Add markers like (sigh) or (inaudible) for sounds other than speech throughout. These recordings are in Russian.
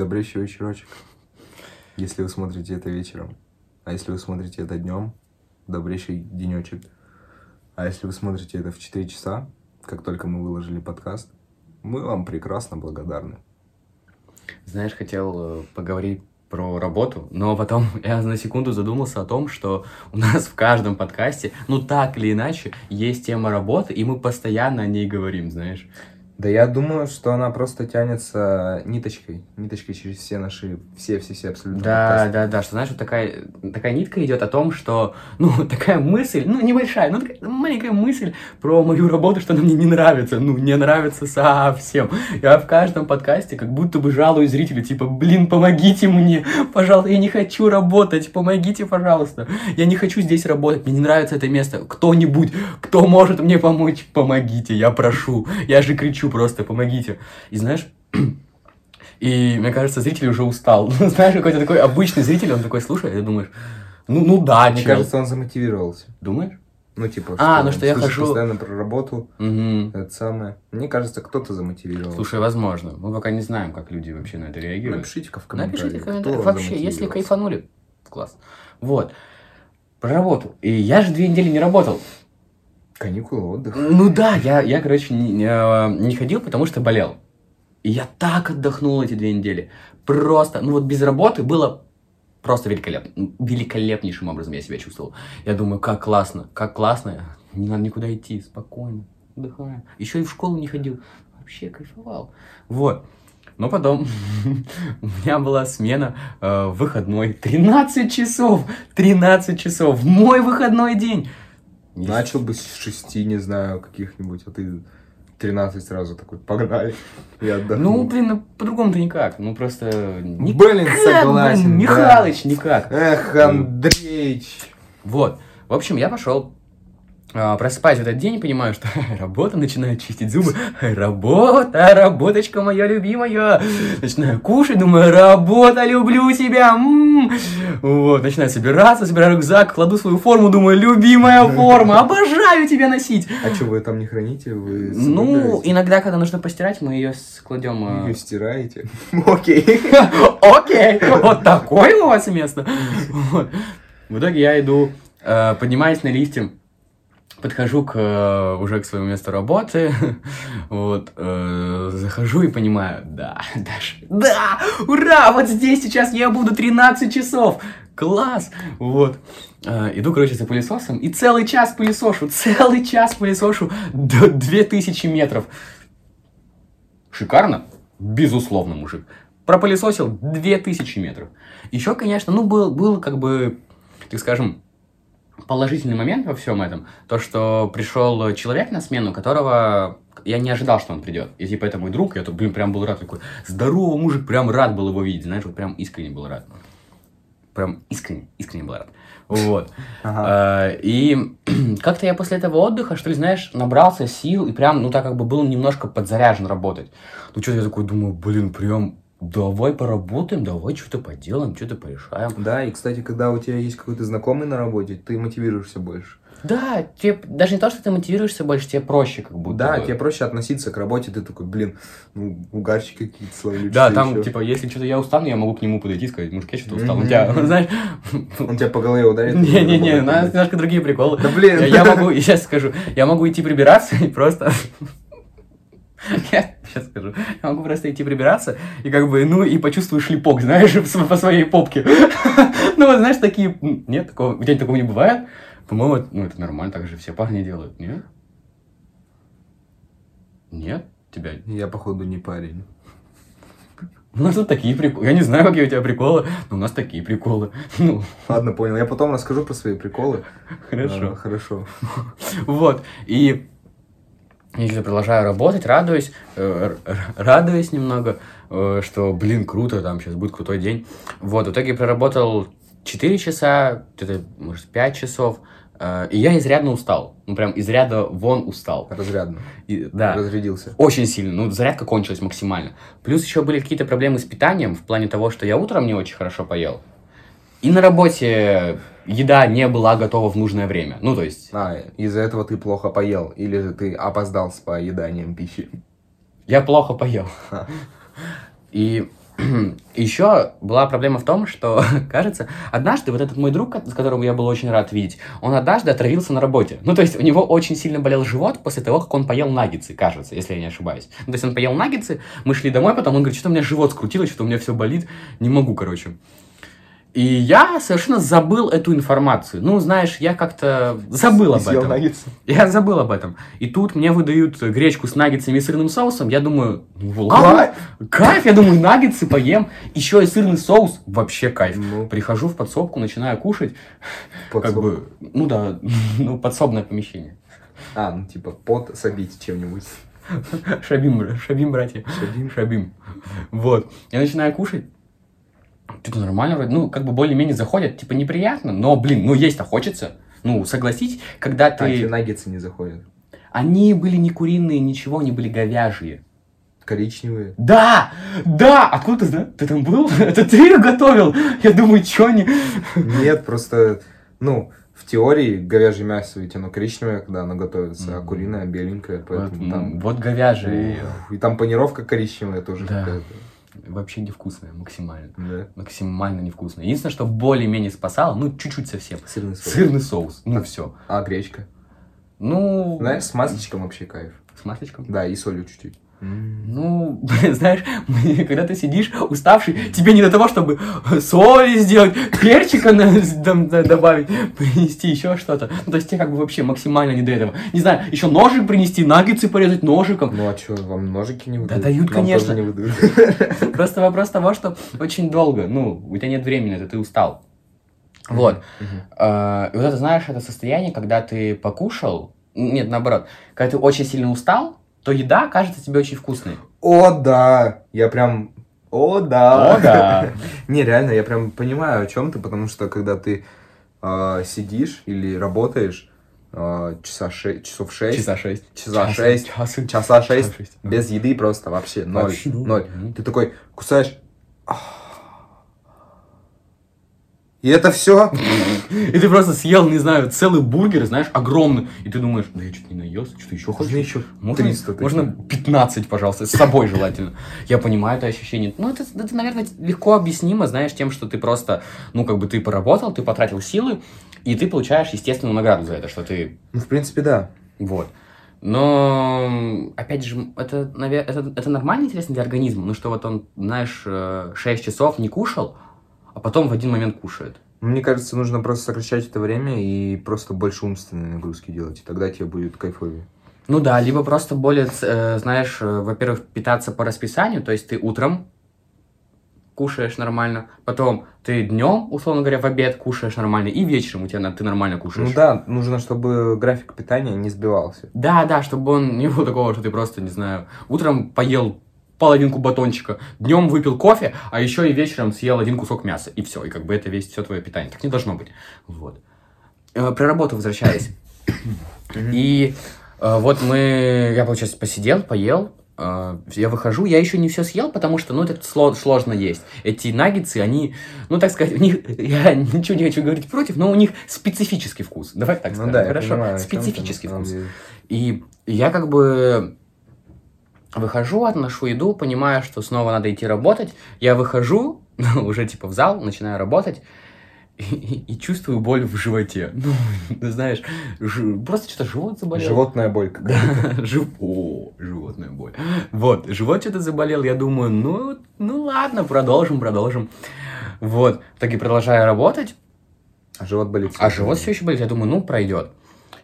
Добрейший вечерочек. Если вы смотрите это вечером. А если вы смотрите это днем, добрейший денечек. А если вы смотрите это в 4 часа, как только мы выложили подкаст, мы вам прекрасно благодарны. Знаешь, хотел э, поговорить про работу, но потом (laughs) я на секунду задумался о том, что у нас в каждом подкасте, ну так или иначе, есть тема работы, и мы постоянно о ней говорим, знаешь. Да я думаю, что она просто тянется ниточкой, ниточкой через все наши, все-все-все абсолютно Да, подкасты. да, да, что знаешь, вот такая, такая нитка идет о том, что, ну, (laughs) такая мысль, ну, небольшая, ну, такая маленькая мысль про мою работу, что она мне не нравится, ну, не нравится совсем. Я в каждом подкасте как будто бы жалуюсь зрителю, типа, блин, помогите мне, пожалуйста, я не хочу работать, помогите, пожалуйста, я не хочу здесь работать, мне не нравится это место, кто-нибудь, кто может мне помочь, помогите, я прошу, я же кричу просто, помогите. И знаешь, (clears throat) и мне кажется, зритель уже устал. (laughs) Ну, знаешь, какой-то такой обычный зритель, он такой слушает, и думаешь, ну, ну да, Мне чел. кажется, он замотивировался. Думаешь? Ну, типа, А, ну что я хожу- постоянно про работу, Мгм. это самое. Мне кажется, кто-то замотивировал. Слушай, возможно. Мы пока не знаем, как люди вообще на это реагируют. Напишите-ка в комментариях. Напишите в комментариях. Вообще, если кайфанули, класс. Вот. Про работу. И я же две недели не работал. Каникулы, отдых. Ну да, я, я короче, не, не- не ходил, потому что болел. И я так отдохнул эти две недели. Просто, ну вот без работы было просто великолепно. Великолепнейшим образом я себя чувствовал. Я думаю, как классно, как классно. Не надо никуда идти, спокойно, отдыхаю. Еще и в школу не ходил. Вообще кайфовал. Вот. Но потом (laughs) у меня была смена э, выходной. 13 часов! 13 часов! Мой выходной день! Начал бы с шести, не знаю, каких-нибудь, а ты 13 сразу такой, погнали. Я Ну, отдохну. блин, ну, по-другому-то никак. Ну, просто... никак, Блин, согласен, блин, да. Михалыч, никак. Эх, Андреич. Вот. В общем, я пошел просыпаюсь в этот день и понимаю, что (laughs) работа, начинаю чистить зубы. Работа, работочка моя любимая. Начинаю кушать, думаю, работа, люблю тебя. м. Вот, начинаю собираться, собираю рюкзак, кладу свою форму, думаю, любимая форма, обожаю тебя носить. А что, вы там не храните? Вы Ну, иногда, когда нужно постирать, мы ее складем... а, Ее стираете? (laughs) Окей. (laughs) Окей, вот такое у вас место. В итоге я иду, э, поднимаюсь на лифте, подхожу к, э, уже к своему месту работы, (laughs) вот, э, захожу и понимаю, да, (laughs) Даша, да, ура, вот здесь сейчас я буду 13 часов, класс, вот. Э, иду, короче, за пылесосом и целый час пылесошу, целый час пылесошу до 2000 метров. Шикарно? Безусловно, мужик. Пропылесосил 2000 метров. Еще, конечно, ну, был, был как бы, так скажем, положительный момент во всем этом. То, что пришел человек на смену, которого я не ожидал, что он придет. И типа это мой друг, я тут, блин, прям был рад такой. Здорово, мужик, прям рад был его видеть. Знаешь, вот прям искренне был рад. Прям искренне, искренне был рад. Вот. (laughs) Ага. А, И (clears throat) как-то я после этого отдыха, что ли, знаешь, набрался сил и прям, ну так как бы был немножко подзаряжен работать. Ну что-то я такой думаю, блин, прям давай поработаем, давай что-то поделаем, что-то порешаем. Да, и, кстати, когда у тебя есть какой-то знакомый на работе, ты мотивируешься больше. Да, тебе даже не то, что ты мотивируешься больше, тебе проще как будто Да, бы. тебе проще относиться к работе, ты такой, блин, ну, угарчики какие-то словили. Да, там, ещё. типа, если что-то я устану, я могу к нему подойти и сказать, мужик, я что-то устал. Он тебя, знаешь, Он тебя по голове ударит. не-не-не, у нас немножко другие приколы. Да блин. Я, могу, сейчас скажу, я могу идти прибираться и просто... (laughs) Сейчас скажу. Я могу просто идти прибираться и как бы, ну, и почувствую шлепок, знаешь, (laughs) по своей попке. (laughs) Ну, вот, знаешь, такие... Нет, такого... У тебя такого не бывает? По-моему, ну, это нормально, так же все парни делают, нет? Нет? Тебя... Я, походу, не парень. (laughs) У нас тут такие приколы. Я не знаю, какие у тебя приколы, но у нас такие приколы. Ну, Ладно, понял. Я потом расскажу про свои приколы. хорошо. А, хорошо. Вот, и я продолжаю работать, радуюсь, э, радуюсь немного, э, что, блин, круто, там сейчас будет крутой день. Вот, в итоге проработал 4 часа, где-то, может, 5 часов, э, и я изрядно устал. Ну, прям из ряда вон устал. Разрядно. И- да. Разрядился. Очень сильно, ну, зарядка кончилась максимально. Плюс еще были какие-то проблемы с питанием, в плане того, что я утром не очень хорошо поел. И на работе еда не была готова в нужное время. Ну, то есть, А, из-за этого ты плохо поел. Или же ты опоздал с поеданием пищи. Я плохо поел. И (clears throat) Еще была проблема в том, что, (laughs) кажется, однажды вот этот мой друг, с которым я был очень рад видеть, он однажды отравился на работе. Ну, то есть у него очень сильно болел живот после того, как он поел наггетсы, кажется, если я не ошибаюсь. Ну, то есть он поел наггетсы, мы шли домой, потом он говорит, что у меня живот скрутило, что у меня все болит, не могу, короче. И я совершенно забыл эту информацию. Ну, знаешь, я как-то забыл об этом. наггетсы. Я забыл об этом. И тут мне выдают гречку с наггетсами и сырным соусом. Я думаю, ну ладно, кайф. Я думаю, наггетсы поем. Еще и сырный соус. Вообще кайф. Ну, Прихожу в подсобку, начинаю кушать. Как бы, ну да, (laughs) ну подсобное помещение. А, ну типа пот собить чем-нибудь. Шабим, шабим, братья. Шабим. Шабим. Вот. Я начинаю кушать. Что-то нормально вроде. Ну, как бы более-менее заходят. Типа неприятно, но, блин, ну есть-то хочется. Ну, согласись, когда А, ты... тебе наггетсы не заходят. Они были не куриные, ничего, они были говяжьи. Коричневые. Да! Да! Откуда ты знаешь? Ты там был? (laughs) Это ты их готовил? Я думаю, чё они... Нет, просто, ну, в теории говяжье мясо ведь оно коричневое, когда оно готовится, а Мгм. куриное беленькое, Вот, поэтому ну, там... вот говяжьи. Ух, И там панировка коричневая тоже Да. какая-то. Вообще невкусные, максимально. Да. Максимально невкусные. Единственное, что более-менее спасало, ну, чуть-чуть совсем. Сырный соус. Сырный соус. Ну, все. А гречка? Ну... Знаешь, с масличком вообще кайф. С масличком? Да, и солью чуть-чуть. Ну, (laughs) знаешь, когда ты сидишь уставший, тебе не до того, чтобы соли сделать, перчика да, добавить, принести еще что-то. Ну, то есть тебе как бы вообще максимально не до этого. Не знаю, еще ножик принести, наггетсы порезать ножиком. Ну а что, вам ножики не Да выдают? дают, Нам конечно. не выдают. (laughs) Просто вопрос того, что очень долго, ну, у тебя нет времени, это ты устал. Вот. А, И вот это, знаешь, это состояние, когда ты покушал, нет, наоборот, когда ты очень сильно устал, то еда кажется тебе очень вкусной. О, да! Я прям... О, да! О, да. (laughs) Не, реально, я прям понимаю, о чем ты, потому что когда ты а, сидишь или работаешь а, часа ше- часов шесть, Часа шесть. часа Час- шесть, часы- часа шесть, шесть. без еды просто вообще ноль, Вообще, ну, ноль. мгм. Ты такой кусаешь... И это все? (laughs) И ты просто съел, не знаю, целый бургер, знаешь, огромный. И ты думаешь, да я что-то не наелся, что еще Можно хочешь? еще Можно, 300 таких. можно 15, пожалуйста, с собой желательно. Я понимаю это ощущение. Ну, это, это, наверное, легко объяснимо, знаешь, тем, что ты просто, ну, как бы ты поработал, ты потратил силы, и ты получаешь естественную награду за это, что ты Ну, в принципе, да. Вот. Но, опять же, это, навер- это, это нормально интересно для организма, ну что вот он, знаешь, 6 часов не кушал, а потом в один момент кушает. Мне кажется, нужно просто сокращать это время и просто больше умственной нагрузки делать, и тогда тебе будет кайфовее. Ну да, либо просто более, э, знаешь, э, во-первых, питаться по расписанию, то есть ты утром кушаешь нормально, потом ты днем, условно говоря, в обед кушаешь нормально, и вечером у тебя ты нормально кушаешь. Ну да, нужно, чтобы график питания не сбивался. Да, да, чтобы он не (laughs) было такого, что ты просто, не знаю, утром поел половинку батончика, днем выпил кофе, а еще и вечером съел один кусок мяса, и все, и как бы это весь все твое питание. Так не должно быть. Вот. Э, Про работу возвращаясь. (coughs) И э, вот мы, я, получается, посидел, поел, э, я выхожу, я еще не все съел, потому что, ну, это сло- сложно есть. Эти наггетсы, они, ну, так сказать, у них, (laughs) я ничего не хочу говорить против, но у них специфический вкус. Давай так Ну скажем, да, хорошо? понимаю, специфический вкус. И я как бы выхожу, отношу еду, понимаю, что снова надо идти работать. Я выхожу, (laughs) уже типа в зал, начинаю работать. И, и- и чувствую боль в животе. (laughs) Ну, ты знаешь, жи- просто что-то живот заболел. Животная боль какая-то. (laughs) Жив... О, животная боль. Вот, живот что-то заболел, я думаю, ну, ну ладно, продолжим, продолжим. Вот, в итоге продолжаю работать, А живот болит. а живот все еще болит, я думаю, ну, пройдет.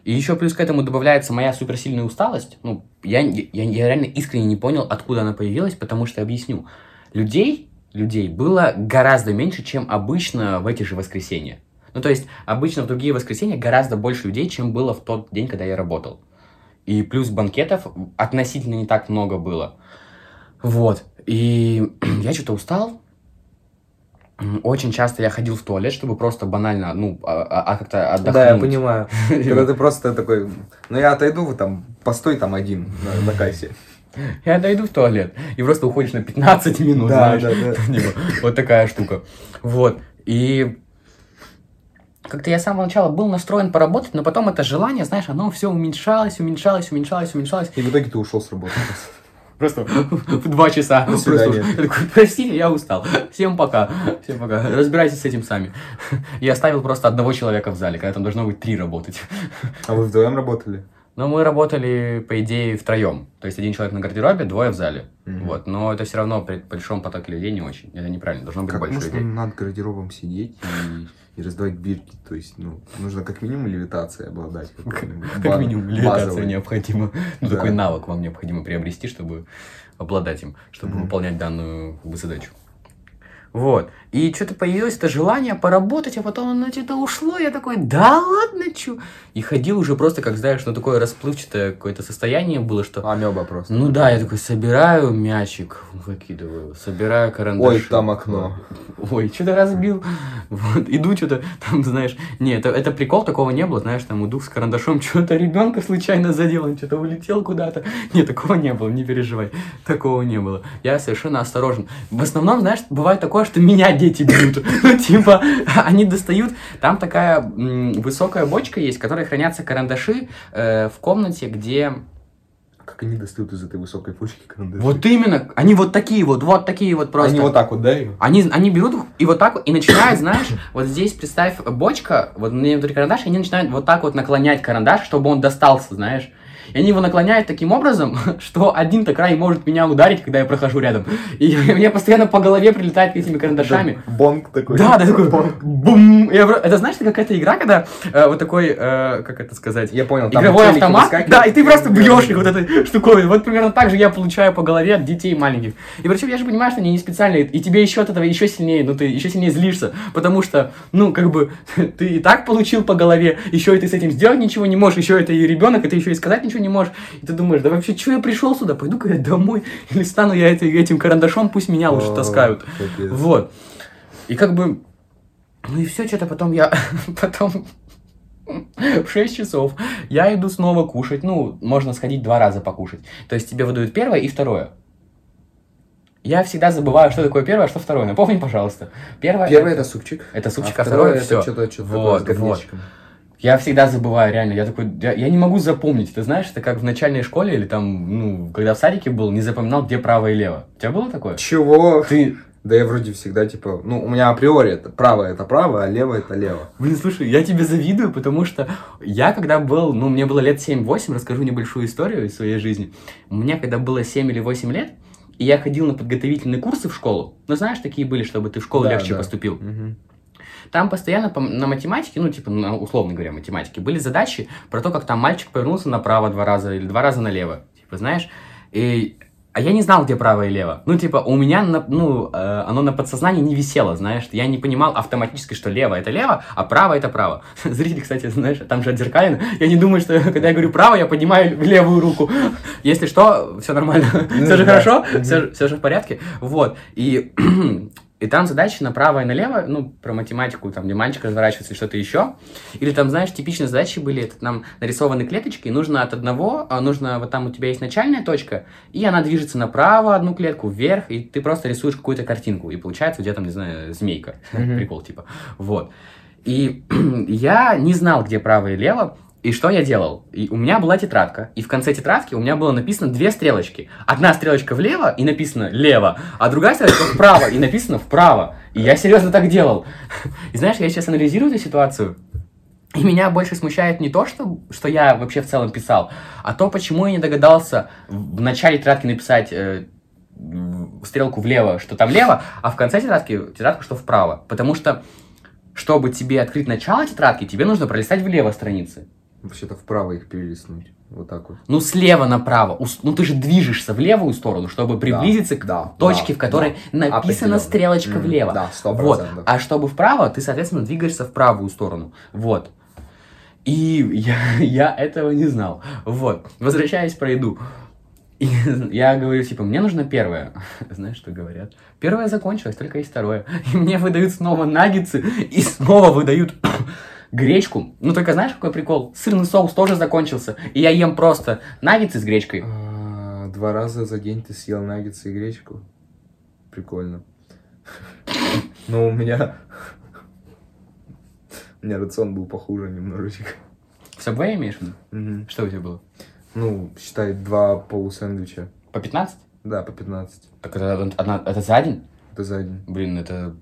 И еще плюс к этому добавляется моя суперсильная усталость. Ну, я, я, я реально искренне не понял, откуда она появилась, потому что, объясню, людей, людей было гораздо меньше, чем обычно в эти же воскресенья. Ну, то есть, обычно в другие воскресенья гораздо больше людей, чем было в тот день, когда я работал. И плюс банкетов относительно не так много было. Вот. И (clears throat) я что-то устал. Очень часто я ходил в туалет, чтобы просто банально, ну, а, а- а как-то отдохнуть. Да, я понимаю. (laughs) Когда ты просто такой, ну я отойду, вы там, постой там один на, на кассе. Я дойду в туалет, и просто уходишь на 15 минут, Да, знаешь. да, да. (laughs) Типа, Вот такая штука. Вот. И как-то я с самого начала был настроен поработать, но потом это желание, знаешь, оно все уменьшалось, уменьшалось, уменьшалось, уменьшалось. И в итоге ты ушел с работы. Просто в два часа. До Просто свидания. такой, простите, я устал. Всем пока. Всем пока. Разбирайтесь с этим сами. Я оставил просто одного человека в зале, когда там должно быть три работать. А вы вдвоем работали? Но мы работали, по идее, втроем. То есть один человек на гардеробе, двое в зале. Мгм. Вот. Но это все равно при большом потоке людей не очень. Это неправильно. Должно быть Как больше можно людей. над гардеробом сидеть и, и раздавать бирки? То есть, ну, нужно как минимум левитацией обладать. Как минимум, левитация базовой. необходима. Ну, Да. такой навык вам необходимо приобрести, чтобы обладать им, чтобы выполнять данную как бы, задачу. Вот. И что-то появилось это желание поработать, а потом оно что-то ушло. Я такой, да ладно, чё? И ходил уже просто, как знаешь, ну такое расплывчатое какое-то состояние было, что... Амеба просто. Ну да, я такой, собираю мячик, выкидываю, собираю карандаш. Ой, там окно. (laughs) Ой, что-то разбил. Вот, иду что-то, там, знаешь, не, это, это прикол, такого не было, знаешь, там иду с карандашом, (laughs) что-то ребенка случайно задел, он что-то улетел куда-то. Нет, такого не было, не переживай, такого не было. Я совершенно осторожен. В основном, знаешь, бывает такое, что меня дети бьют. (laughs) Ну, типа, они достают, там такая высокая бочка есть, в которой хранятся карандаши э, в комнате, где Как они достают из этой высокой почки карандаши? вот именно, они вот такие вот, вот такие вот просто. Они вот так вот, да? Они, они берут их и вот так вот, и начинают, знаешь, вот здесь, представь, бочка, вот мне внутри карандаш, и они начинают вот так вот наклонять карандаш, чтобы он достался, знаешь. И они его наклоняют таким образом, (laughs) что один-то край может меня ударить, когда я прохожу рядом. И (laughs) мне постоянно по голове прилетает этими карандашами. Бонг такой. Да, да, такой бум. Я это знаешь, это какая-то игра, когда э, вот такой, э, как это сказать, Я понял, там игровой автомат, да, и ты просто бьешь их вот этой штуковиной. Вот примерно так же я получаю по голове от детей маленьких. И причем я же понимаю, что они не специальные, и тебе еще от этого еще сильнее, ну ты еще сильнее злишься, потому что, ну, как бы, (laughs) ты и так получил по голове, еще и ты с этим сделать ничего не можешь, еще это и ребенок, и ты еще и сказать ничего не можешь. И ты думаешь, да вообще, что я пришел сюда, пойду-ка я домой, (laughs) или стану я этой- этим карандашом, пусть меня лучше таскают. Вот. И как бы, ну и все, что-то потом я, (laughs) потом (laughs) в 6 часов я иду снова кушать. Ну, можно сходить два раза покушать. То есть тебе выдают первое и второе. Я всегда забываю, что такое первое, а что второе. Напомни, пожалуйста. Первое, Первый это супчик. это супчик, а а второе это все. что-то что-то Вот, вот. Я всегда забываю, реально. Я такой, я, я не могу запомнить. Ты знаешь, это как в начальной школе или там, ну, когда в садике был, не запоминал, где право и лево. У тебя было такое? Чего? Ты, Да я вроде всегда, типа, ну, у меня априори это правое это право, а левое это лево. Блин, слушай, я тебе завидую, потому что я когда был, ну, мне было лет 7-8, расскажу небольшую историю из своей жизни. Меня когда было 7 или 8 лет, и я ходил на подготовительные курсы в школу. Ну, знаешь, такие были, чтобы ты в школу Да, легче да. поступил. Мгм. Там постоянно по- на математике, ну, типа, на, условно говоря, математике, были задачи про то, как там мальчик повернулся направо два раза или два раза налево. Типа, знаешь, и... А я не знал, где право и лево. Ну, типа, у меня, на- ну, э, оно на подсознании не висело, знаешь. Я не понимал автоматически, что лево это лево, а право это право. (laughs) Зрители, кстати, знаешь, там же отзеркалено. Я не думаю, что (laughs) когда я говорю право, я поднимаю левую руку. (laughs) Если что, все нормально. Все же хорошо, все же в порядке. Вот. И (clears throat) И там задачи направо и налево, ну, про математику, там, где мальчик разворачивается или что-то еще. Или там, знаешь, типичные задачи были, это там нарисованы клеточки, и нужно от одного, а нужно, вот там у тебя есть начальная точка, и она движется направо одну клетку, вверх, и ты просто рисуешь какую-то картинку, и получается у тебя там, не знаю, змейка, (laughs) Мгм. прикол типа. Вот. И (clears throat) я не знал, где право и лево, и что я делал? И у меня была тетрадка, и в конце тетрадки у меня было написано две стрелочки. Одна стрелочка влево, и написано лево, а другая стрелочка вправо, и написано вправо. И я серьезно так делал. (laughs) И знаешь, я сейчас анализирую эту ситуацию, и меня больше смущает не то, что, что я вообще в целом писал, а то, почему я не догадался в начале тетрадки написать э, стрелку влево, что там лево, а в конце тетрадки тетрадку, что вправо. Потому что, чтобы тебе открыть начало тетрадки, тебе нужно пролистать влево страницы. Вообще-то вправо их перелистнуть. Вот так вот. Ну, слева направо. Ну, ты же движешься в левую сторону, чтобы приблизиться к да, точке, да, в которой да. написана Определенно. стрелочка влево. Да, сто Вот. процентов. А чтобы вправо, ты, соответственно, двигаешься в правую сторону. Вот. И я, (laughs) я этого не знал. Вот. Возвращаясь про еду. И (laughs) я говорю, типа, мне нужно первое. (laughs) Знаешь, что говорят? Первое закончилось, только есть второе. И мне выдают снова наггетсы, и снова выдают гречку. Ну, только знаешь, какой прикол? Сырный соус тоже закончился. И я ем просто наггетсы с гречкой. А, Два раза за день ты съел наггетсы и гречку? Прикольно. (laughs) Но у меня... У меня рацион был похуже немножечко. В Subway имеешь в виду? Мгм. Что у тебя было? Ну, считай, два полусэндвича. По 15? Да, по 15. Так это, одна, это за день? Это за день. Блин, это...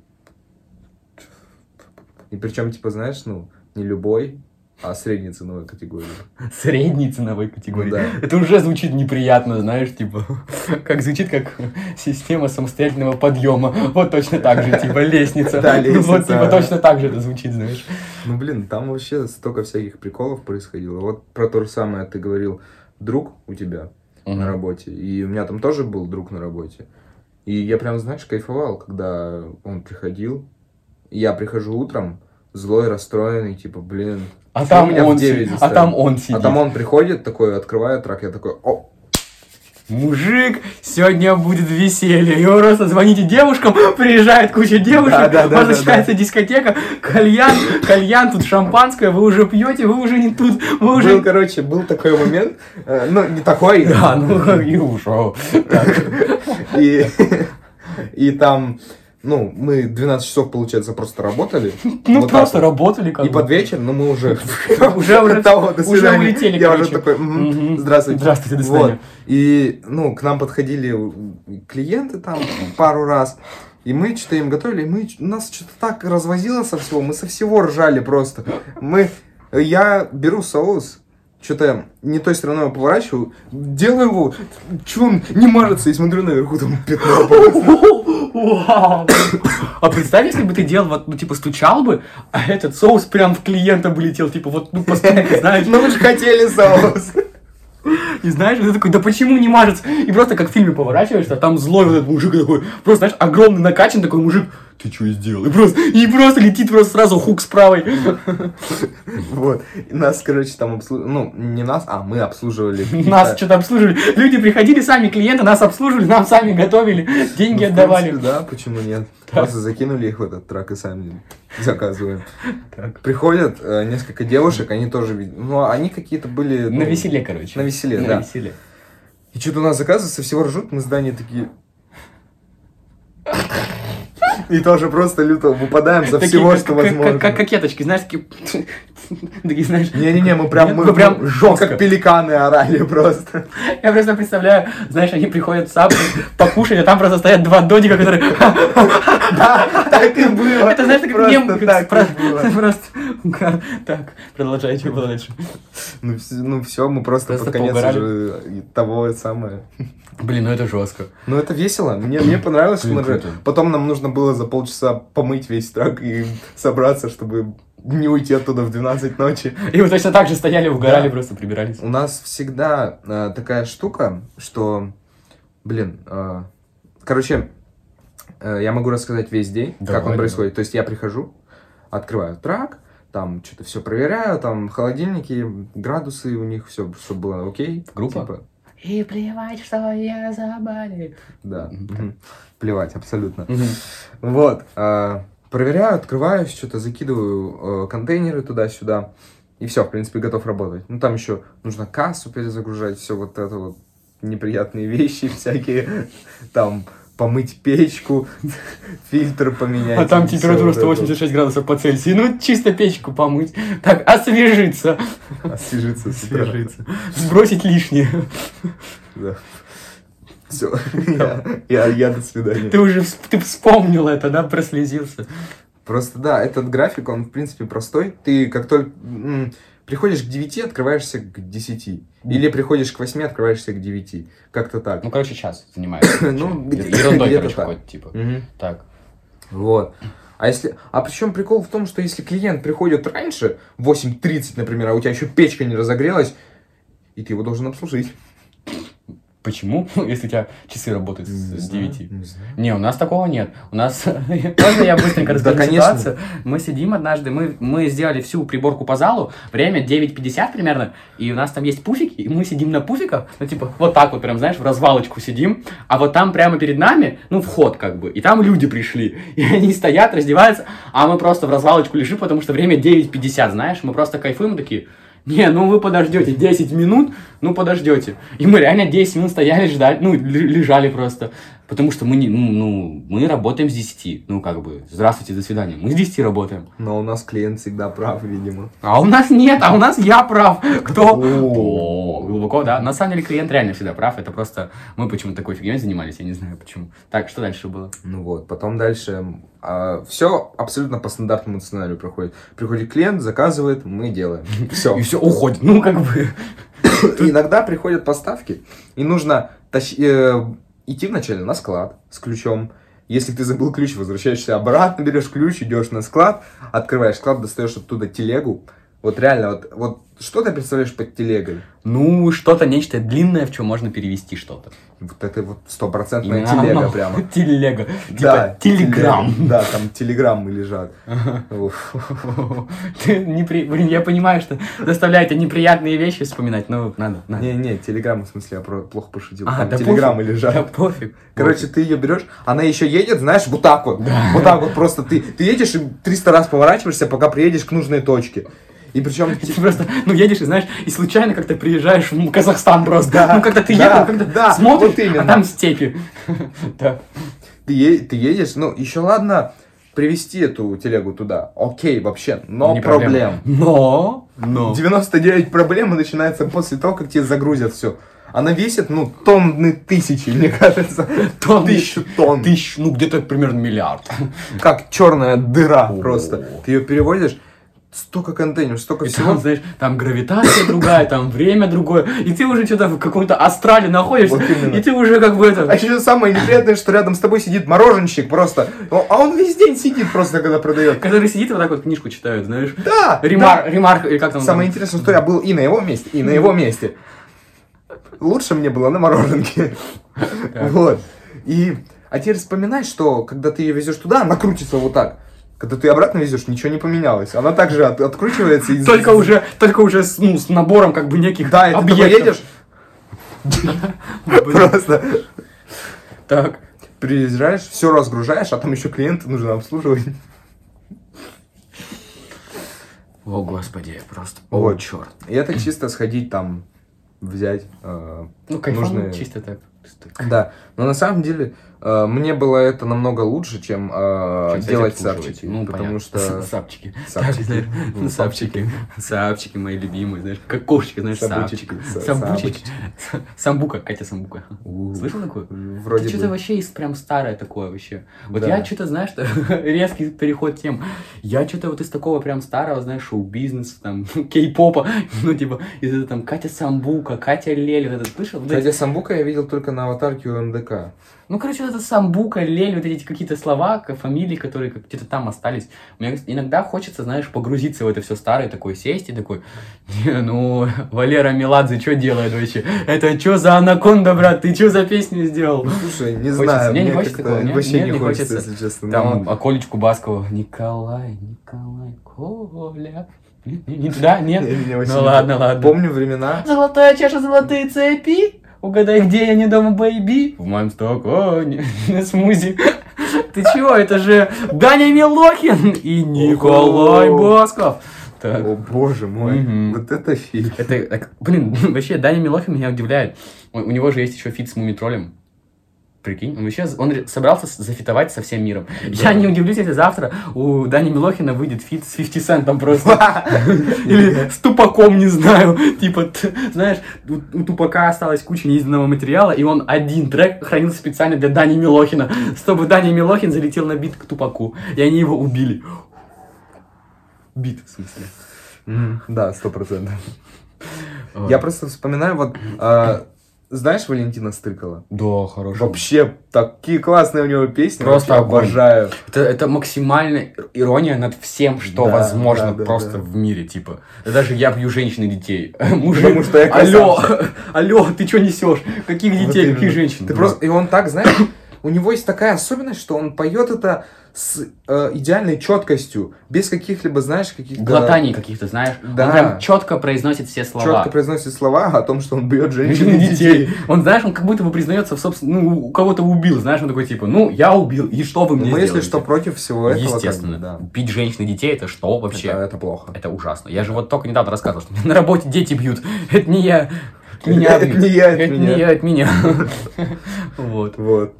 И причем, типа, знаешь, ну, не любой, а средней ценовой категории. (laughs) Средней ценовой категории. Ну да. Это уже звучит неприятно, знаешь, типа, (laughs) как звучит как (laughs) система самостоятельного подъема. Вот точно так же, типа, лестница. Да, Ну, Вот, лестница. типа, точно так же это звучит, знаешь. Ну, блин, там вообще столько всяких приколов происходило. Вот про то же самое ты говорил, друг у тебя на Мгм. работе. И у меня там тоже был друг на работе. И я прям, знаешь, кайфовал, когда он приходил. Я прихожу утром, злой, расстроенный, типа, блин. А там меня в он сидит, а там он сидит. А там он приходит такой, открывает трак, я такой, о, Мужик, сегодня будет веселье. И просто звоните девушкам, приезжает куча девушек, Да, да, да, возвращается дискотека, кальян, кальян, тут шампанское, вы уже пьете, вы уже не тут, вы Был, уже... короче, был такой момент, э, ну, не такой, Да, ну и ушел. (laughs) И, и там, ну, мы 12 часов, получается, просто работали. (laughs) Ну Вот просто вот. работали как И бы. под вечер, ну, мы уже... (laughs) (laughs) Уже, уже, Того, до уже свидания. улетели, Я короче. уже такой, «Мгм, Мгм. здравствуйте. Здравствуйте, до Вот. свидания. И, ну, к нам подходили клиенты там пару раз, и мы что-то им готовили, и мы, нас что-то так развозило со всего, мы со всего ржали просто. Мы, я беру соус, что-то не той стороной поворачиваю, делаю его, что он не мажется, и смотрю наверху, там пятно. Вау. А представь, если бы ты делал, вот, ну, типа, стучал бы, а этот соус прям в клиента бы летел, типа, вот, ну, по стенке, знаешь. Ну, вы же хотели соус. И знаешь, ты такой, да почему не мажется? И просто как в фильме поворачиваешься, а там злой вот этот мужик такой, просто, знаешь, огромный накачан такой мужик, ты что сделал? И просто, и просто летит просто сразу хук с правой. (laughs) Вот. Нас, короче, там обслуживали, ну, не нас, а мы обслуживали. (laughs) Нас что-то обслуживали. Люди приходили, сами клиенты, нас обслуживали, нам сами готовили, деньги Ну, отдавали. да, почему нет? (laughs) Просто закинули их в этот трак и сами заказываем. Так. Приходят э, несколько девушек, они тоже, ну, они какие-то были... ну, На веселе, короче. На веселе, На да. веселе. И что-то у нас заказывают, со всего ржут, мы здание такие... И тоже просто люто выпадаем за всего, что возможно. Как, кокеточки, знаешь, такие... Такие, знаешь... Не-не-не, мы прям, мы, прям жестко. как пеликаны орали просто. Я просто представляю, знаешь, они приходят в Саб покушать, а там просто стоят два додика, которые... (laughs) Да, так и было. Это, знаешь, как мем. так. Просто... Так, продолжай, что было дальше? Ну, вс- ну все, мы просто, под конец уже того самое. Блин, ну это жестко. Ну это весело, мне, мне понравилось, что мы. Потом нам нужно было за полчаса помыть весь трак и собраться, чтобы не уйти оттуда в 12 ночи. И вы точно так же стояли, угорали, Да. просто прибирались. У нас всегда э, такая штука, что, блин, э, короче, э, я могу рассказать весь день, Давай, как он давай. происходит. То есть я прихожу, открываю трак, там что-то все проверяю, там холодильники, градусы у них, все, чтобы было окей. Группа? Типа, И плевать, что я заболею. да, плевать, абсолютно. Вот, а, проверяю, открываю, что-то закидываю э, контейнеры туда-сюда, и все, в принципе, готов работать. Ну, там еще нужно кассу перезагружать, все вот это вот неприятные (laughs) вещи всякие, там помыть печку, (laughs) фильтр поменять. А там температура вот это вот. 186 градусов по Цельсию. Ну, чисто печку помыть. Так, освежиться. Освежиться. Освежиться. Сбросить лишнее. Да. Все, я, я, я до свидания. Ты уже ты вспомнил это, да, прослезился. Просто да, этот график, он в принципе простой. Ты как только приходишь к 9, открываешься к 10. Или приходишь к 8, открываешься к 9. Как-то так. Ну, короче, час занимается. (coughs) Ну, где- ерундой, где-то короче, так. типа. Мгм. Так. Вот. А если. А причем прикол в том, что если клиент приходит раньше, в 8.30, например, а у тебя еще печка не разогрелась, и ты его должен обслужить. Почему? (laughs) Если у тебя часы работают с Не с знаю, 9. не. Не, у нас такого нет. У нас, (laughs) можно я быстренько расскажу ситуацию? Мы сидим однажды, мы, мы сделали всю приборку по залу, время 9.50 примерно, и у нас там есть пуфики, и мы сидим на пуфиках, ну, типа, вот так вот прям, знаешь, в развалочку сидим, а вот там прямо перед нами, ну, вход как бы, и там люди пришли, (laughs) и они стоят, раздеваются, а мы просто в развалочку лежим, потому что время 9.50, знаешь, мы просто кайфуем такие, не, ну вы подождете 10 минут, ну подождете. И мы реально 10 минут стояли, ждали, ну, лежали просто. Потому что мы, не, ну, ну, мы работаем с 10. Ну, как бы, здравствуйте, до свидания. Мы с 10 работаем. Но у нас клиент всегда прав, видимо. А у нас нет, а у нас я прав. Кто? О. Глубоко, да. На самом деле клиент реально всегда прав. Это просто мы почему-то такой фигней занимались, я не знаю почему. Так, что дальше было? Ну вот, потом дальше все абсолютно по стандартному сценарию проходит. Приходит клиент, заказывает, мы делаем. (laughs) Все. И все уходит. Ну, как бы. Иногда приходят поставки, и нужно тащ- э, идти вначале на склад с ключом. Если ты забыл ключ, возвращаешься обратно, берешь ключ, идешь на склад, открываешь склад, достаешь оттуда телегу. Вот реально, вот, вот что ты представляешь под телегой? Ну, что-то, нечто длинное, в чем можно перевести что-то. Вот это вот стопроцентная Именно телега оно. прямо. (laughs) Телега. Да, Типа телеграм. Да, там телеграммы лежат. (laughs) Блин, я понимаю, что заставляет неприятные вещи вспоминать, но надо. Не-не, телеграммы, в смысле, я плохо пошутил. Там телеграммы лежат. Да пофиг. Короче, ты ее берешь, она еще едет, знаешь, вот так вот. Вот так вот просто ты, ты едешь и 300 раз поворачиваешься, пока приедешь к нужной точке. И причем... Ты (laughs) просто, ну, едешь и знаешь, и случайно как-то приезжаешь в Казахстан просто. Да, ну, когда ты да, ехал, когда да, смотришь, вот именно. а там степи. (laughs) Да. Ты, ты едешь, ну, еще ладно привезти эту телегу туда. Окей, вообще, но Не проблем. Но, но. 99 проблем начинается после того, как тебе загрузят все. Она весит, ну, тонны тысячи, мне кажется. (laughs) Тонны. Тысячу тонн. Тысяч, ну, где-то примерно миллиард. Как черная дыра просто. Ты ее переводишь, столько контейнеров, столько И всего. там, знаешь, там гравитация другая, там время другое, и ты уже что-то в каком-то астрале находишься, Вот именно. и ты уже как бы А это... еще самое неприятное, что рядом с тобой сидит мороженщик просто. А он весь день сидит просто, когда продает. Который сидит и вот так вот книжку читает, знаешь. Да! Ремар, ремарк, или как там? Самое там? интересное, что я был и на его месте, и на его месте. Лучше мне было на мороженке. (laughs) Вот. И, а теперь вспоминай, что когда ты ее везешь туда, она крутится вот так. Когда ты обратно везешь, ничего не поменялось. Она также от- откручивается и... Только уже, только уже с, ну, с набором как бы неких Да, и ты объектов. едешь, просто Так. приезжаешь, все разгружаешь, а там еще клиенты нужно обслуживать. О, господи, просто. О, черт. И это чисто сходить там, взять. э, Ну, Нужны- чисто так. Да, но на самом деле э, мне было это намного лучше, чем, э, Чем делать сапчики. Ну, потому понятно. что (laughs) Сапчики. Сапчики. Так, знаешь, Ну, ну, сапчики. Сапчики мои любимые, знаешь, как кошечки, знаешь, сапчики. са- Самбучечки. (laughs) Самбука, Катя Самбука. Слышал такое? вроде что-то вообще прям старое такое вообще. Вот я что-то, знаешь, (laughs) резкий переход тем. Я что-то вот из такого прям старого, знаешь, шоу-бизнеса, там, кей-попа, ну, типа, из этого там Катя Самбука, Катя Лель, вот это слышал? Эти- Кстати, самбука я видел только на аватарке у МДК. Ну, короче, вот это самбука, лель, вот эти какие-то слова, фамилии, которые где-то там остались. Мне иногда хочется, знаешь, погрузиться в это все старое, такой сесть и такой, не, ну, Валера Меладзе что делает вообще? Это что за анаконда, брат? Ты что за песню сделал? Ну, слушай, не Хочется. знаю, Мне не мне хочется как-то такого, вообще Нет, не, не хочется, хочется. если честно. Там но- Аколечку Баскову. Николай, Николай, Коля. Не, не- не туда, нет? Не, мне Ну не ладно, ладно. Помню времена. Золотая чаша, золотые цепи. Угадай, где я не дома, baby? В моем стакане не (laughs) смузи. Ты чего? Это же Даня Милохин и Николай. Басков. Так. О боже мой, Мгм. вот это фильм. Это, так, блин, вообще, Даня Милохин меня удивляет. У, у него же есть еще фит с Мумий Троллем. Прикинь, он вообще он собрался зафитовать со всем миром. Я не удивлюсь, если завтра у Дани Милохина выйдет фит с 50 Центом просто. (laughs) (laughs) Или с Тупаком, не знаю. (laughs) Типа, знаешь, у, Тупака осталась куча неизданного материала, и он один трек хранился специально для Дани Милохина, чтобы Дани Милохин залетел на бит к Тупаку. И они его убили. Бит, в смысле. Да, сто процентов. Я просто вспоминаю, вот, а, знаешь Валентина Стыкала? Да, хорошо. Вообще, такие классные у него песни. Просто обожаю. Это, это максимальная ирония над всем, что Да, возможно да, да, просто да. в мире, типа. Да Даже я бью женщин и детей. (laughs) Мужик, Потому что я алло, (laughs) алло, ты что несешь? Каких Вот детей, каких женщин? Ты просто, и он так, знаешь, у него есть такая особенность, что он поет это с э, идеальной четкостью, без каких-либо, знаешь, каких-то... Глотаний каких-то, знаешь. Да. Он прям четко произносит все слова. Четко произносит слова о том, что он бьет женщин и детей. Он, знаешь, он как будто бы признается в собственном... Ну, у кого-то убил, знаешь, он такой, типа, ну, я убил, и что вы мне Мы, если что, против всего этого. Естественно. да. Бить женщин и детей, это что вообще? Это, это плохо. Это ужасно. Я же вот только недавно рассказывал, что на работе дети бьют. Это не я. Меня, Это не я, Это меня. не я, от меня. (laughs) Вот. Вот.